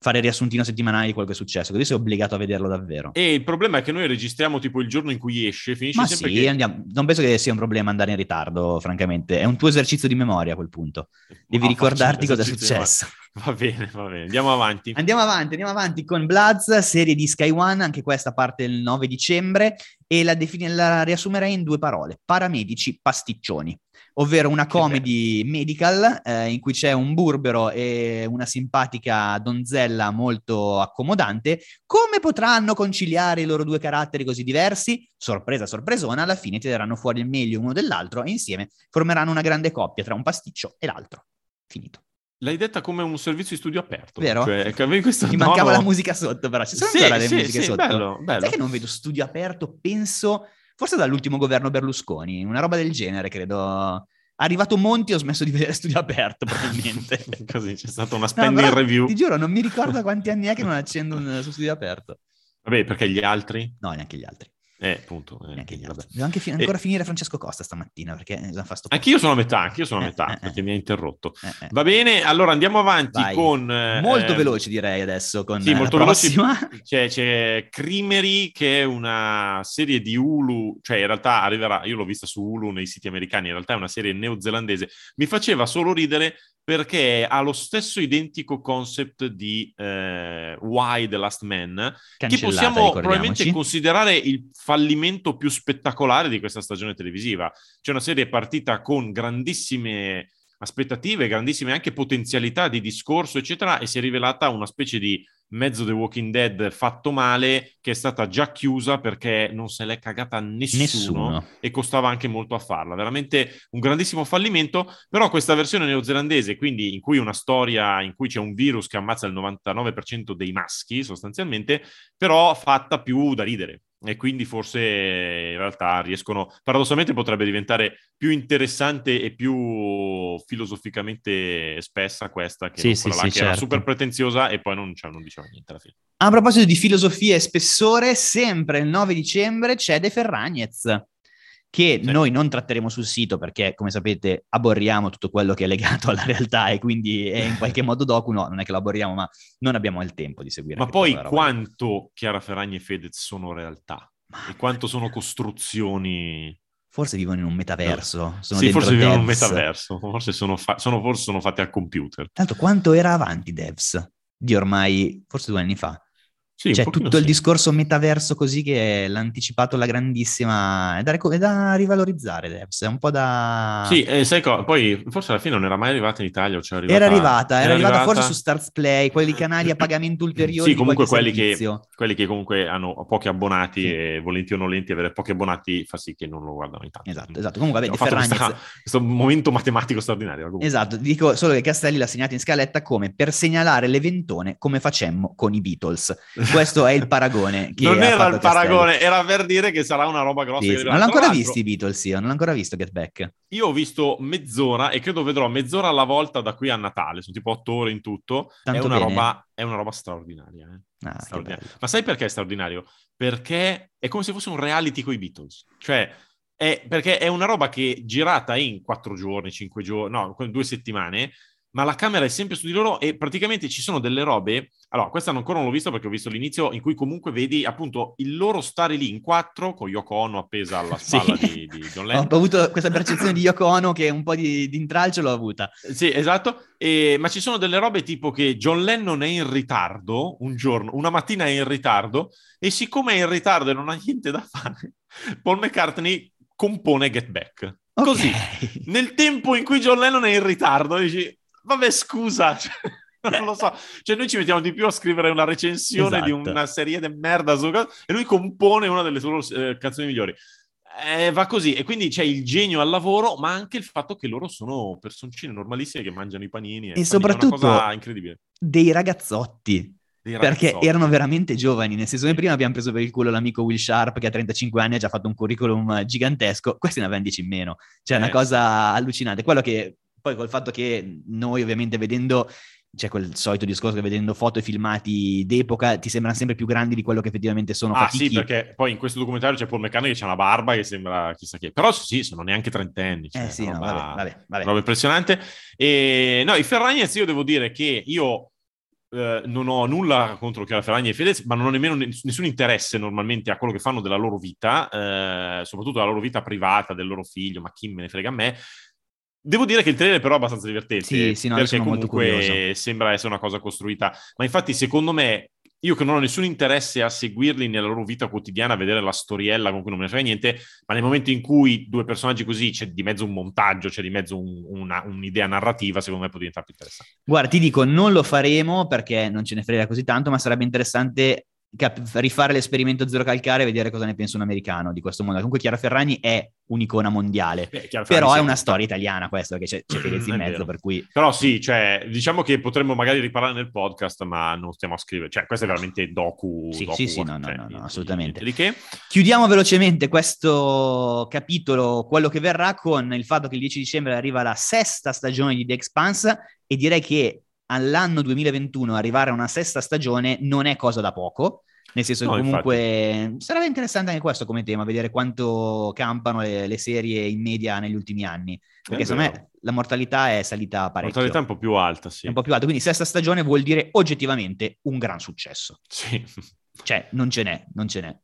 B: fare riassuntino settimanale di quello che è successo, così sei obbligato a vederlo davvero.
C: E il problema è che noi registriamo tipo il giorno in cui esce, finisce
B: Ma
C: sempre
B: sì,
C: che...
B: andiamo- non penso che sia un problema andare in ritardo, francamente. È un tuo esercizio di memoria a quel punto. Devi
C: Ma
B: ricordarti cosa è successo.
C: Va bene, va bene. Andiamo avanti.
B: Andiamo avanti, andiamo avanti con Bloods, serie di Sky One, anche questa parte il 9 dicembre, e la, defini- la riassumerei in due parole, paramedici pasticcioni, ovvero una comedy medical eh, in cui c'è un burbero e una simpatica donzella molto accomodante. Come potranno conciliare i loro due caratteri così diversi? Sorpresa, sorpresona, alla fine tireranno fuori il meglio uno dell'altro e insieme formeranno una grande coppia tra un pasticcio e l'altro. Finito.
C: L'hai detta come un servizio di studio aperto.
B: Vero?
C: Cioè,
B: Mi mancava la musica sotto, però ci sono
C: Sì,
B: ancora le
C: sì,
B: musiche
C: sì,
B: sotto.
C: bello, bello.
B: Sai che non vedo studio aperto, penso, forse dall'ultimo governo Berlusconi, una roba del genere, credo. Arrivato Monti ho smesso di vedere studio aperto, probabilmente.
C: Così c'è stata una
B: No,
C: spending
B: però,
C: review.
B: Ti giuro, non mi ricordo quanti anni è che non accendo un su studio aperto.
C: Vabbè, perché gli altri?
B: No, neanche gli altri.
C: Eh, appunto. eh,
B: altri. Devo anche fi- ancora finire Francesco Costa stamattina, perché bisogna fare sto
C: Anch'io sono a metà, anch'io sono a
B: Eh,
C: metà,
B: eh, eh.
C: perché mi ha interrotto.
B: Eh, eh.
C: Va bene, allora andiamo avanti
B: Vai.
C: con... eh,
B: Molto
C: eh,
B: veloci direi adesso con
C: Sì,
B: eh,
C: molto
B: prossima.
C: C'è, c'è Crimery che è una serie di Hulu, cioè in realtà arriverà, io l'ho vista su Hulu nei siti americani, in realtà è una serie neozelandese, mi faceva solo ridere perché ha lo stesso identico concept di eh, Why the Last Man, che possiamo probabilmente considerare il fallimento più spettacolare di questa stagione televisiva. C'è una serie partita con grandissime aspettative, grandissime anche potenzialità di discorso, eccetera, e si è rivelata una specie di mezzo The Walking Dead fatto male che è stata già chiusa perché non se l'è cagata nessuno,
B: Nessuno.
C: e costava anche molto a farla. Veramente un grandissimo fallimento, però questa versione neozelandese, quindi in cui una storia in cui c'è un virus che ammazza il 99% dei maschi sostanzialmente, però fatta più da ridere. E quindi forse in realtà riescono, paradossalmente potrebbe diventare più interessante e più filosoficamente spessa questa che
B: Sì, sì,
C: là
B: sì,
C: che era
B: certo.
C: super pretenziosa e poi non, cioè, non diceva niente alla fine.
B: A proposito di filosofia e spessore, sempre il 9 dicembre c'è De Ferragnez, che
C: Sì.
B: noi non tratteremo sul sito perché, come sapete, aborriamo tutto quello che è legato alla realtà e quindi è in qualche modo docu. No, non è che lo aborriamo, ma non abbiamo il tempo di seguire.
C: Ma poi quanto Chiara Ferragni e Fedez sono realtà? e quanto sono costruzioni
B: Forse vivono in un metaverso. Sono
C: sì, forse vivono in un metaverso. Forse sono, fa- sono, forse sono fatti al computer.
B: Tanto quanto era avanti Devs di ormai, forse due anni fa.
C: Sì, pochino
B: tutto il
C: sì.
B: discorso metaverso così che l'ha anticipato la grandissima... È da, è da rivalorizzare Devs, è un po' da...
C: Sì, e sai cosa? Poi forse alla fine non era mai arrivata in Italia, cioè arrivata,
B: Era arrivata, era arrivata forse su Stars Play, quelli canali a pagamento ulteriore
C: Sì, comunque quelli che, quelli che comunque hanno pochi abbonati
B: Sì.
C: e volenti o nolenti avere pochi abbonati fa sì che non lo guardano in tanto.
B: Esatto, esatto. Comunque, vabbè,
C: Ho
B: Ferragnez...
C: questa- questo momento matematico straordinario. comunque.
B: Esatto, dico solo che Castelli l'ha segnato in scaletta come per segnalare l'eventone come facemmo con i Beatles. Questo è il paragone.
C: Non era il
B: Castelli.
C: paragone, era per dire che sarà una roba grossa.
B: Sì. Non l'ho ancora visto i Beatles, io non l'ho ancora visto Get Back.
C: Io ho visto mezz'ora e credo vedrò mezz'ora alla volta da qui a Natale, sono tipo otto ore in tutto.
B: Tanto
C: è, una
B: bene.
C: roba, è una roba straordinaria. eh.
B: Ah.
C: Ma sai perché è straordinario? Perché è come se fosse un reality con i Beatles. Cioè, è, perché è una roba che girata in quattro giorni, cinque giorni, no, due settimane, ma la camera è sempre su di loro e praticamente ci sono delle robe. Allora, questa ancora non l'ho visto perché ho visto l'inizio in cui comunque vedi appunto il loro stare lì in quattro con Yoko Ono appesa alla
B: Sì.
C: spalla di, di John
B: Ho
C: Lennon.
B: avuto questa percezione di Yoko Ono che un po' di, di intralcio l'ho avuta.
C: Sì, esatto. E- ma ci sono delle robe tipo che John Lennon è in ritardo un giorno, una mattina è in ritardo e siccome è in ritardo e non ha niente da fare, Paul McCartney compone Get Back.
B: Ok.
C: Così, nel tempo in cui John Lennon è in ritardo, dici, vabbè scusa, cioè, non lo so, cioè noi ci mettiamo di più a scrivere una recensione di
B: Esatto.
C: una serie di merda su e lui compone una delle sue eh, canzoni migliori. Eh, va così e quindi c'è il genio al lavoro, ma anche il fatto che loro sono personcine normalissime che mangiano i panini.
B: E
C: fanno-
B: soprattutto-
C: una incredibile.
B: Dei ragazzotti.
C: Dei
B: Perché
C: ragazzotti.
B: erano veramente giovani, nel senso che prima abbiamo preso per il culo l'amico Will Sharp che a 35 anni ha già fatto un curriculum gigantesco, questi ne avevano 10 in meno, cioè è una
C: Eh,
B: cosa allucinante. Quello che poi col fatto che noi ovviamente vedendo, c'è quel solito discorso che vedendo foto e filmati d'epoca ti sembrano sempre più grandi di quello che effettivamente sono.
C: Ah
B: fatichi.
C: sì, perché poi in questo documentario c'è Paul McCartney che ha una barba che sembra chissà che. Però sì, sono neanche trentenni. Cioè,
B: Eh sì, no,
C: roba-
B: vabbè, vabbè, vabbè.
C: roba impressionante. E no, i Ferragnez io devo dire che io eh, non ho nulla contro Chiara Ferragni e Fedez, ma non ho nemmeno ness- nessun interesse normalmente a quello che fanno della loro vita, eh, soprattutto della loro vita privata, del loro figlio, ma chi me ne frega a me. Devo dire che il trailer però è abbastanza divertente,
B: Sì, sì, no,
C: perché comunque sembra essere una cosa costruita, ma infatti secondo me io che non ho nessun interesse a seguirli nella loro vita quotidiana, a vedere la storiella con cui non me ne frega niente, ma nel momento in cui due personaggi così c'è di mezzo un montaggio, c'è di mezzo un- una- un'idea narrativa, secondo me può diventare più interessante.
B: Guarda, ti dico, non lo faremo perché non ce ne frega così tanto, ma sarebbe interessante cap- rifare l'esperimento zero calcare e vedere cosa ne pensa un americano di questo mondo. Comunque Chiara Ferragni è un'icona mondiale,
C: Beh,
B: però è una storia italiana questa, perché c'è, c'è Fedez in mezzo, per cui...
C: Però sì, cioè, diciamo che potremmo magari riparare nel podcast, ma non stiamo a scrivere. Cioè, questo è veramente docu.
B: Sì,
C: docu
B: sì, sì, no,
C: cioè,
B: no, no, no,
C: niente-
B: assolutamente.
C: Di che.
B: Chiudiamo velocemente questo capitolo, quello che verrà, con il fatto che il 10 dicembre arriva la sesta stagione di The Expanse e direi che all'anno 2021 arrivare a una sesta stagione non è cosa da poco. Nel senso che
C: No,
B: comunque sarebbe interessante anche questo come tema, vedere quanto campano le, le serie in media negli ultimi anni. Perché secondo me la mortalità è salita
C: La
B: parecchio.
C: mortalità è un po' più alta, sì.
B: È un po' più alta, quindi sesta stagione vuol dire oggettivamente un gran successo.
C: Sì.
B: Cioè, non ce n'è, non ce n'è.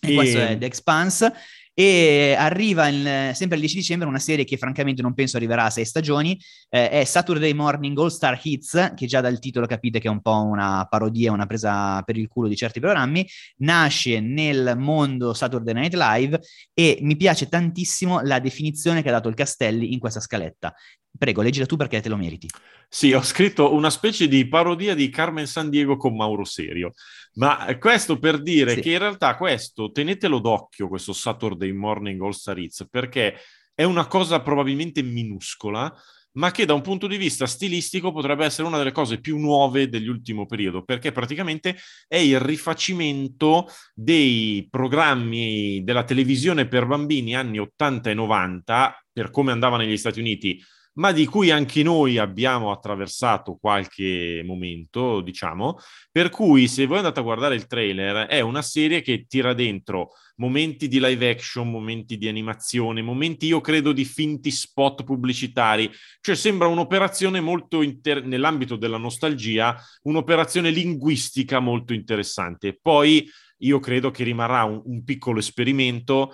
B: E,
C: E-
B: questo è The Expanse. E arriva il- sempre il 10 dicembre una serie che francamente non penso arriverà a sei stagioni, eh, è Saturday Morning All Star Hits, che già dal titolo capite che è un po' una parodia, una presa per il culo di certi programmi, nasce nel mondo Saturday Night Live e mi piace tantissimo la definizione che ha dato il Castelli in questa scaletta. Prego, leggila tu perché te lo meriti.
C: Sì, ho scritto una specie di parodia di Carmen San Diego con Mauro Serio. Ma questo per dire
B: Sì.
C: che in realtà questo, tenetelo d'occhio, questo Saturday Morning All Star Hits, perché è una cosa probabilmente minuscola, ma che da un punto di vista stilistico potrebbe essere una delle cose più nuove dell'ultimo periodo, perché praticamente è il rifacimento dei programmi della televisione per bambini anni 80 e 90, per come andava negli Stati Uniti, ma di cui anche noi abbiamo attraversato qualche momento, diciamo, per cui se voi andate a guardare il trailer è una serie che tira dentro momenti di live action, momenti di animazione, momenti io credo di finti spot pubblicitari, cioè sembra un'operazione molto inter- nell'ambito della nostalgia, un'operazione linguistica molto interessante. Poi io credo che rimarrà un, un piccolo esperimento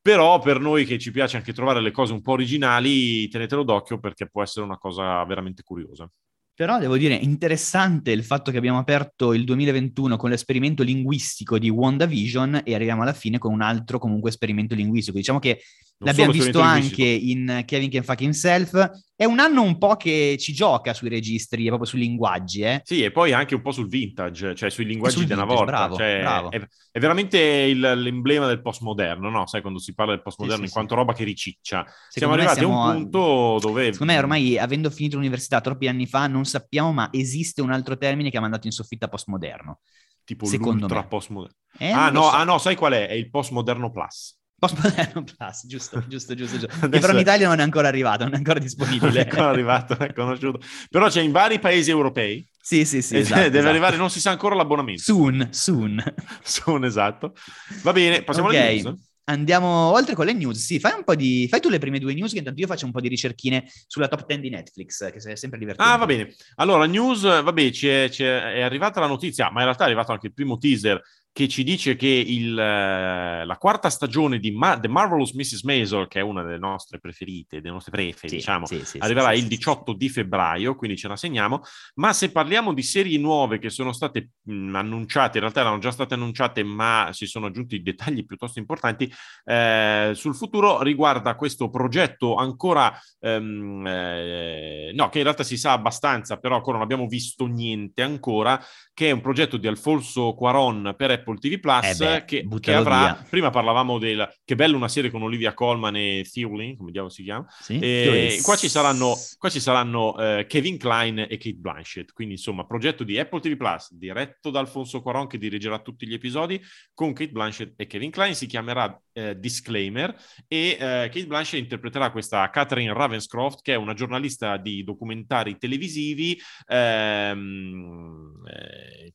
C: però per noi che ci piace anche trovare le cose un po' originali, tenetelo d'occhio perché può essere una cosa veramente curiosa.
B: Però devo dire interessante il fatto che abbiamo aperto il 2021 con l'esperimento linguistico di WandaVision e arriviamo alla fine con un altro comunque esperimento linguistico. Diciamo che non L'abbiamo visto anche in Kevin Can Fuck Himself. È un anno un po' che ci gioca sui registri, proprio sui linguaggi. Eh?
C: Sì, e poi anche un po' sul vintage, cioè sui linguaggi della volta.
B: Bravo,
C: cioè,
B: bravo.
C: È, è, veramente il, l'emblema del postmoderno, no? Sai, quando si parla del postmoderno sì, in sì, quanto sì. roba che riciccia. Siamo arrivati siamo a un punto dove...
B: Secondo me ormai, avendo finito l'università troppi anni fa, non sappiamo, ma esiste un altro termine che ha mandato in soffitta postmoderno.
C: Tipo Secondo l'ultra me. postmoderno. Eh, ah, no, so. ah no, sai qual è? È il postmoderno plus.
B: Postmoderno Plus, giusto, giusto, giusto. giusto. Adesso... Che però in Italia non è ancora arrivato, non è ancora disponibile.
C: non è ancora arrivato, è conosciuto. Però c'è in vari paesi europei.
B: Sì, sì, sì.
C: Esatto, deve esatto. arrivare, non si sa ancora l'abbonamento.
B: Soon, soon.
C: soon, esatto. Va bene, passiamo
B: okay.
C: alle news.
B: Andiamo oltre con le news. Sì, fai un po' di. Fai tu le prime due news, che intanto io faccio un po' di ricerchine sulla top 10 di Netflix, che è sempre divertente.
C: Ah, va bene. Allora, news, vabbè, ci è, ci è, è arrivata la notizia, ma in realtà è arrivato anche il primo teaser che ci dice che il, eh, la quarta stagione di Ma- The Marvelous Mrs. Maisel, che è una delle nostre preferite, delle nostre prefe, sì, diciamo, sì, sì, arriverà il 18 di febbraio, quindi ce la segniamo. Ma se parliamo di serie nuove che sono state mh, annunciate, in realtà erano già state annunciate, ma si sono aggiunti dettagli piuttosto importanti eh, sul futuro, riguarda questo progetto ancora, ehm, eh, no, che in realtà si sa abbastanza, però ancora non abbiamo visto niente ancora, che è un progetto di Alfonso Cuaron per Apple TV Plus, eh beh, che, che, avrà, via. prima parlavamo del, che bello una serie con Olivia Colman e Thewlin, come diavolo si chiama, sì? e qua ci saranno, qua ci saranno uh, Kevin Klein e Kate Blanchett, quindi insomma progetto di Apple TV Plus, diretto da Alfonso Cuaron che dirigerà tutti gli episodi, con Kate Blanchett e Kevin Klein, si chiamerà uh, Disclaimer e uh, Kate Blanchett interpreterà questa Catherine Ravenscroft, che è una giornalista di documentari televisivi, ehm,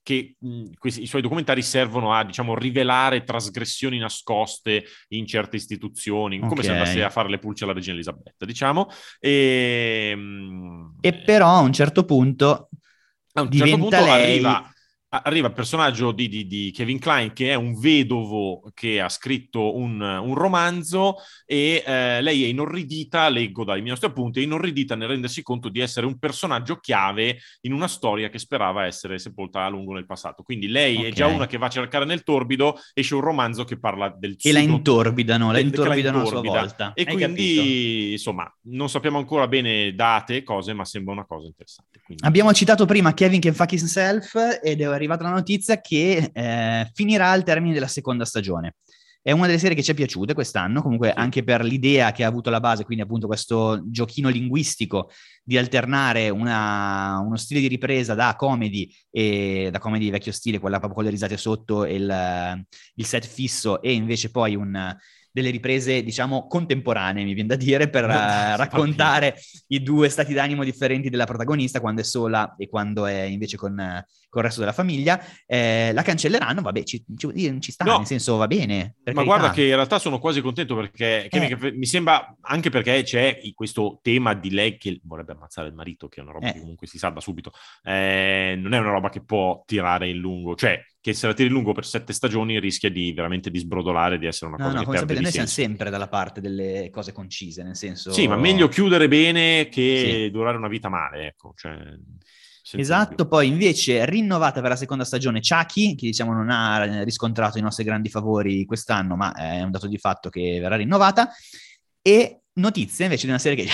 C: che mh, questi, i suoi documentari servono a, diciamo, rivelare trasgressioni nascoste in certe istituzioni, okay. come se andasse a fare le pulce alla regina Elisabetta, diciamo. E,
B: e però a un certo punto
C: a un certo punto lei... arriva arriva il personaggio di, di, di, Kevin Klein che è un vedovo che ha scritto un, un romanzo e eh, lei è inorridita, leggo dai miei nostri appunti, è inorridita nel rendersi conto di essere un personaggio chiave in una storia che sperava essere sepolta a lungo nel passato. Quindi lei okay. è già una che va a cercare nel torbido, esce un romanzo che parla del
B: suo... E la intorbidano, la intorbidano a sua volta.
C: E
B: Hai
C: quindi,
B: capito?
C: insomma, non sappiamo ancora bene date e cose, ma sembra una cosa interessante. Quindi...
B: Abbiamo citato prima Kevin Can Fuck Himself ed è arrivata la notizia che eh, finirà al termine della seconda stagione. È una delle serie che ci è piaciute quest'anno, comunque anche per l'idea che ha avuto la base, quindi appunto questo giochino linguistico di alternare una, uno stile di ripresa da comedy e da comedy vecchio stile, quella proprio con le risate sotto e il, il set fisso, e invece poi un, delle riprese, diciamo, contemporanee, mi viene da dire, per uh, raccontare i due stati d'animo differenti della protagonista quando è sola e quando è invece con, con il resto della famiglia. Eh, la cancelleranno, vabbè, ci, ci, ci sta, no, nel senso va bene.
C: Ma carità. guarda che in realtà sono quasi contento perché eh. mi sembra, anche perché c'è questo tema di lei che vorrebbe ammazzare il marito, che è una roba eh. che comunque si salva subito. Eh, non è una roba che può tirare in lungo, cioè che se la tiri lungo per sette stagioni rischia di veramente di sbrodolare, di essere una no, cosa no, che come sapete,
B: noi siamo sempre dalla parte delle cose concise, nel senso...
C: Sì, ma meglio chiudere bene che sì. durare una vita male, ecco. Cioè,
B: esatto, poi invece rinnovata per la seconda stagione Chucky, che diciamo non ha riscontrato i nostri grandi favori quest'anno, ma è un dato di fatto che verrà rinnovata, e notizie invece di una serie che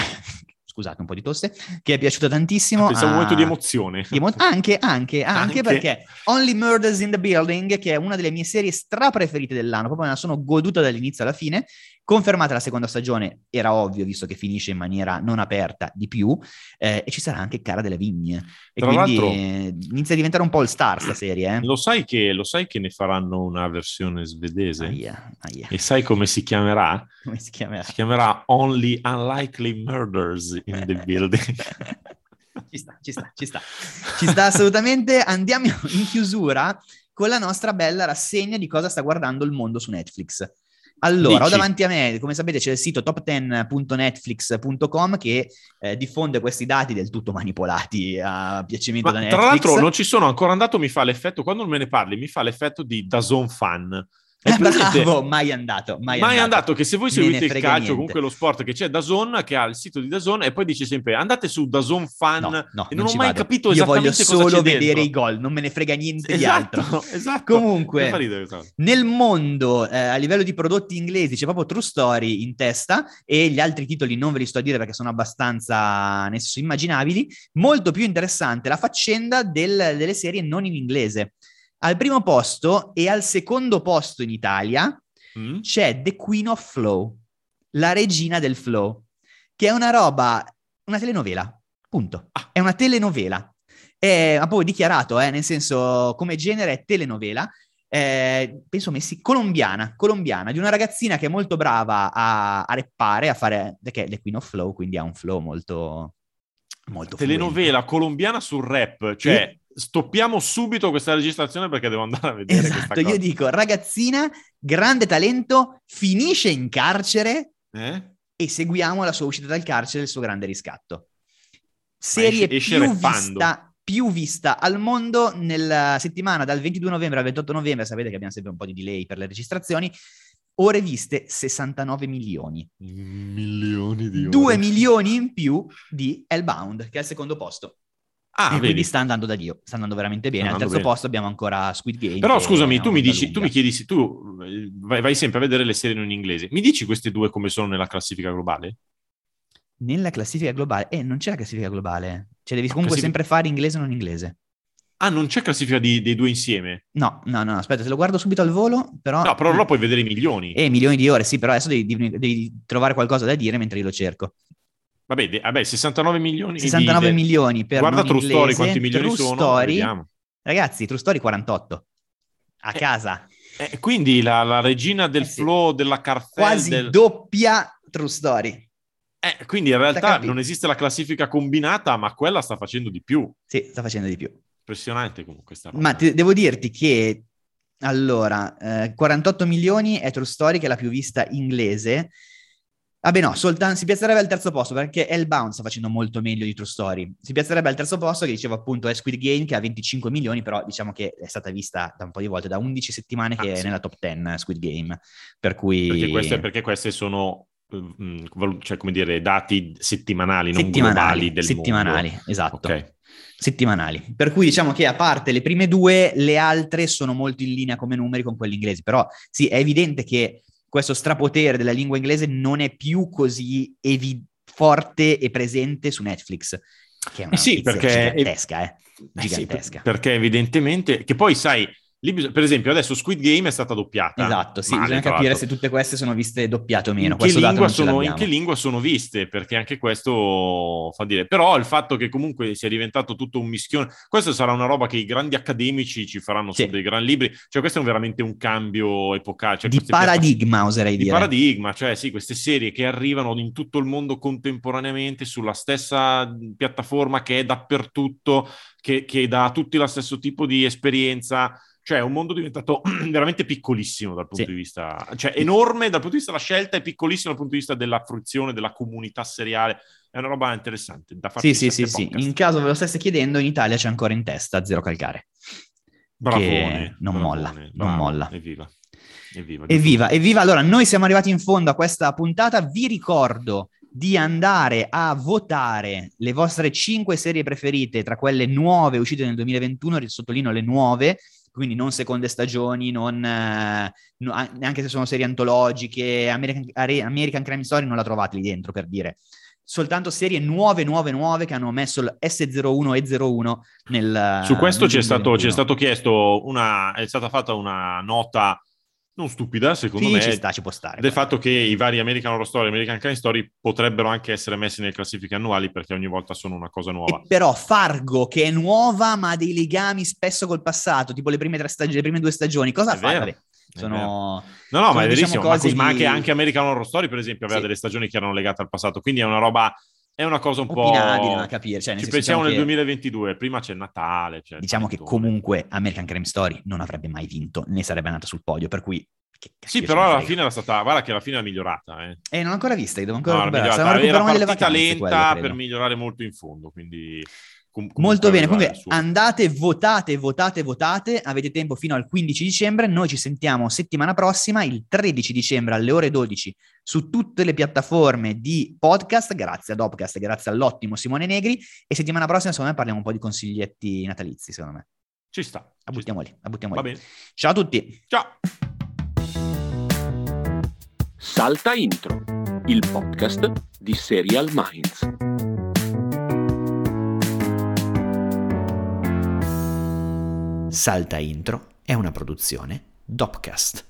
B: scusate, un po' di tosse, che è piaciuta tantissimo.
C: A... un momento di emozione.
B: Di emo... anche, anche, anche, anche, perché Only Murders in the Building, che è una delle mie serie stra preferite dell'anno, proprio me la sono goduta dall'inizio alla fine, Confermata la seconda stagione, era ovvio, visto che finisce in maniera non aperta di più, eh, e ci sarà anche Cara delle Vigne. E Tra quindi eh, inizia a diventare un po' il star sta serie. Eh?
C: Lo, sai che, lo, sai che, ne faranno una versione svedese?
B: Aia, aia.
C: E sai come si chiamerà?
B: Come si chiamerà?
C: Si chiamerà Only Unlikely Murders in the Building.
B: ci sta, ci sta, ci sta. Ci sta assolutamente. Andiamo in chiusura con la nostra bella rassegna di cosa sta guardando il mondo su Netflix. Allora, ho
C: Dici.
B: davanti a me, come sapete, c'è il sito top10.netflix.com che eh, diffonde questi dati del tutto manipolati a piacimento
C: Ma
B: da
C: tra
B: Netflix.
C: l'altro non ci sono ancora andato, mi fa l'effetto, quando me ne parli, mi fa l'effetto di Dazon fan. È
B: Eh, bravo, mai andato, mai,
C: Mai è andato che se voi seguite il calcio,
B: niente.
C: comunque lo sport, che c'è Dazon, che ha il sito di Dazon, e poi dice sempre andate su Dazon fan,
B: No, no,
C: e non, ho
B: ci
C: mai
B: vado.
C: capito
B: Io voglio solo vedere
C: dentro.
B: i gol, non me ne frega niente di
C: Esatto,
B: altro.
C: esatto.
B: Comunque,
C: ridere cosa.
B: Nel mondo, eh, a livello di prodotti inglesi, c'è proprio True Story in testa e gli altri titoli non ve li sto a dire perché sono abbastanza nel senso, immaginabili. Molto più interessante la faccenda del- delle serie non in inglese. Al primo posto e al secondo posto in Italia
C: Mm?
B: c'è The Queen of Flow, la regina del flow, che è una roba, una telenovela, punto.
C: Ah.
B: È una telenovela. È ha proprio dichiarato, eh, nel senso, come genere è telenovela. eh, penso messi colombiana, colombiana, di una ragazzina che è molto brava a, a reppare, a fare, perché è The Queen of Flow, quindi ha un flow molto, molto
C: Telenovela colombiana sul rap, cioè stoppiamo subito questa registrazione perché devo andare a vedere questa
B: Esatto,
C: cosa.
B: io dico, ragazzina, grande talento, finisce in carcere
C: Eh?
B: e seguiamo la sua uscita dal carcere e il suo grande riscatto. Serie
C: esce- esce
B: più, vista, più vista al mondo nella settimana dal 22 novembre al 28 novembre, sapete che abbiamo sempre un po' di delay per le registrazioni, ore viste 69 milioni.
C: Milioni di ore.
B: 2 milioni in più di Hellbound, che è al secondo posto.
C: Ah,
B: e
C: vedi.
B: quindi sta andando da Dio, sta andando veramente bene.
C: Sta
B: Al
C: andando
B: terzo
C: bene.
B: posto abbiamo ancora Squid Game.
C: Però scusami, tu mi dici, tu mi chiedi, se tu eh, vai, vai sempre a vedere le serie in inglese. Mi dici queste due come sono nella classifica globale?
B: Nella classifica globale, eh, non c'è la classifica globale. Cioè, devi comunque
C: classifica-
B: sempre fare inglese o non inglese.
C: Ah, non c'è classifica di- dei due insieme?
B: No, no, no, aspetta, te lo guardo subito al volo, però...
C: No, però là puoi vedere milioni.
B: Eh, milioni di ore, sì, però adesso devi, devi- devi trovare qualcosa da dire mentre io lo cerco.
C: Vabbè, de- vabbè, 69 milioni. di-
B: 69
C: de-
B: milioni per
C: Guarda True
B: inglese,
C: Story quanti milioni
B: True
C: sono.
B: Story, ragazzi, True Story 48. A
C: Eh,
B: casa.
C: Eh, quindi la, la regina del
B: Eh sì.
C: flow, della cartel,
B: Quasi
C: del...
B: doppia True Story.
C: Eh, quindi in realtà
B: capito.
C: non esiste la classifica combinata, ma quella sta facendo di più.
B: Sì, sta facendo di più.
C: Impressionante comunque questa roba.
B: Ma ti- devo dirti che allora, eh, 48 milioni è True Story, che è la più vista inglese. Vabbè, no, soltanto si piazzerebbe al terzo posto perché Hellbound sta facendo molto meglio di True Story. Si piazzerebbe al terzo posto, che dicevo appunto è Squid Game, che ha 25 milioni, però diciamo che è stata vista da un po' di volte, da 11 settimane che
C: Ah,
B: è
C: sì.
B: nella top 10 Squid Game. Per cui
C: Perché queste, perché queste sono, eh, mh, valu- cioè, come dire, dati settimanali, non globali del
B: settimanali,
C: mondo.
B: esatto.
C: Ok.
B: settimanali. Per cui diciamo che a parte le prime due, le altre sono molto in linea come numeri con quelli inglesi. Però sì, è evidente che questo strapotere della lingua inglese non è più così evi- forte e presente su Netflix. Che è una
C: Eh sì, perché-
B: gigantesca, eh.
C: Eh sì,
B: Gigantesca.
C: per- perché evidentemente, che poi sai, bis- per esempio adesso Squid Game è stata doppiata.
B: Esatto, sì,
C: Male,
B: bisogna capire se tutte queste sono viste doppiate o meno.
C: In che, lingua sono, in che lingua sono viste? Perché anche questo fa dire. Però il fatto che comunque sia diventato tutto un mischione, questo sarà una roba che i grandi accademici ci faranno
B: Sì.
C: su dei gran libri. Cioè, questo è veramente un cambio epocale. Cioè,
B: Di
C: queste piatta-
B: paradigma, oserei
C: di
B: dire.
C: paradigma, cioè sì, queste serie che arrivano in tutto il mondo contemporaneamente sulla stessa piattaforma che è dappertutto, che, che dà a tutti lo stesso tipo di esperienza. Cioè, è un mondo diventato veramente piccolissimo dal punto
B: Sì.
C: di vista, cioè enorme dal punto di vista della scelta e piccolissimo dal punto di vista della fruizione, della comunità seriale. È una roba interessante da farci
B: Sì, sì, sì, sì. In caso ve lo stesse chiedendo, in Italia c'è ancora in testa Zero Calcare.
C: Bravone,
B: non
C: bravone,
B: molla, non
C: bravo,
B: molla.
C: Evviva. Evviva.
B: Evviva, evviva! Allora, noi siamo arrivati in fondo a questa puntata. Vi ricordo di andare a votare le vostre cinque serie preferite tra quelle nuove uscite nel 2021, sottolineo le nuove, quindi non seconde stagioni, non, eh, no- a- neanche se sono serie antologiche, American, American Crime Story non la trovate lì dentro per dire. Soltanto serie nuove, nuove, nuove che hanno messo il S01 e 01 nel
C: Su questo
B: nel
C: c'è stato,
B: 2021.
C: c'è stato chiesto una, è stata fatta una nota non stupida, secondo
B: Sì,
C: me,
B: ci sta, ci può stare.
C: del fatto che i vari American Horror Story e American Crime Story potrebbero anche essere messi nelle classifiche annuali perché ogni volta sono una cosa nuova.
B: E però Fargo, che è nuova, ma ha dei legami spesso col passato, tipo le prime, tre stagi- le prime due stagioni, cosa
C: È
B: fa?
C: vero,
B: sono...
C: No, no,
B: sono,
C: ma è
B: diciamo,
C: verissimo. ma,
B: cose
C: cos- ma
B: di-
C: anche, anche American Horror Story, per esempio, aveva
B: Sì.
C: delle stagioni che erano legate al passato. Quindi è una roba, è una cosa un po'.
B: opinabili da capire. Cioè,
C: Ci pensiamo nel
B: diciamo che-
C: 2022, prima c'è Natale. c'è
B: Diciamo che comunque American Crime Story non avrebbe mai vinto, né sarebbe andata sul podio, per cui
C: Sì, però alla fine era stata, guarda che alla fine è migliorata. Eh,
B: eh non l'ho ancora vista, devo ancora
C: no,
B: recuperare.
C: Era
B: Era
C: partita
B: vacanze,
C: lenta
B: quello,
C: per migliorare molto in fondo, quindi... com-
B: Molto bene, comunque andate, votate, votate, votate, avete tempo fino al 15 dicembre, noi ci sentiamo settimana prossima, il 13 dicembre alle ore 12 su tutte le piattaforme di podcast, grazie ad Opcast, grazie all'ottimo Simone Negri e settimana prossima secondo me parliamo un po' di consiglietti natalizi, secondo me.
C: Ci sta.
B: La buttiamo lì, la buttiamo lì.
C: Va bene.
B: Ciao a tutti!
C: Ciao.
A: Salta Intro, il podcast di Serial Minds.
B: Salta Intro è una produzione Dopcast.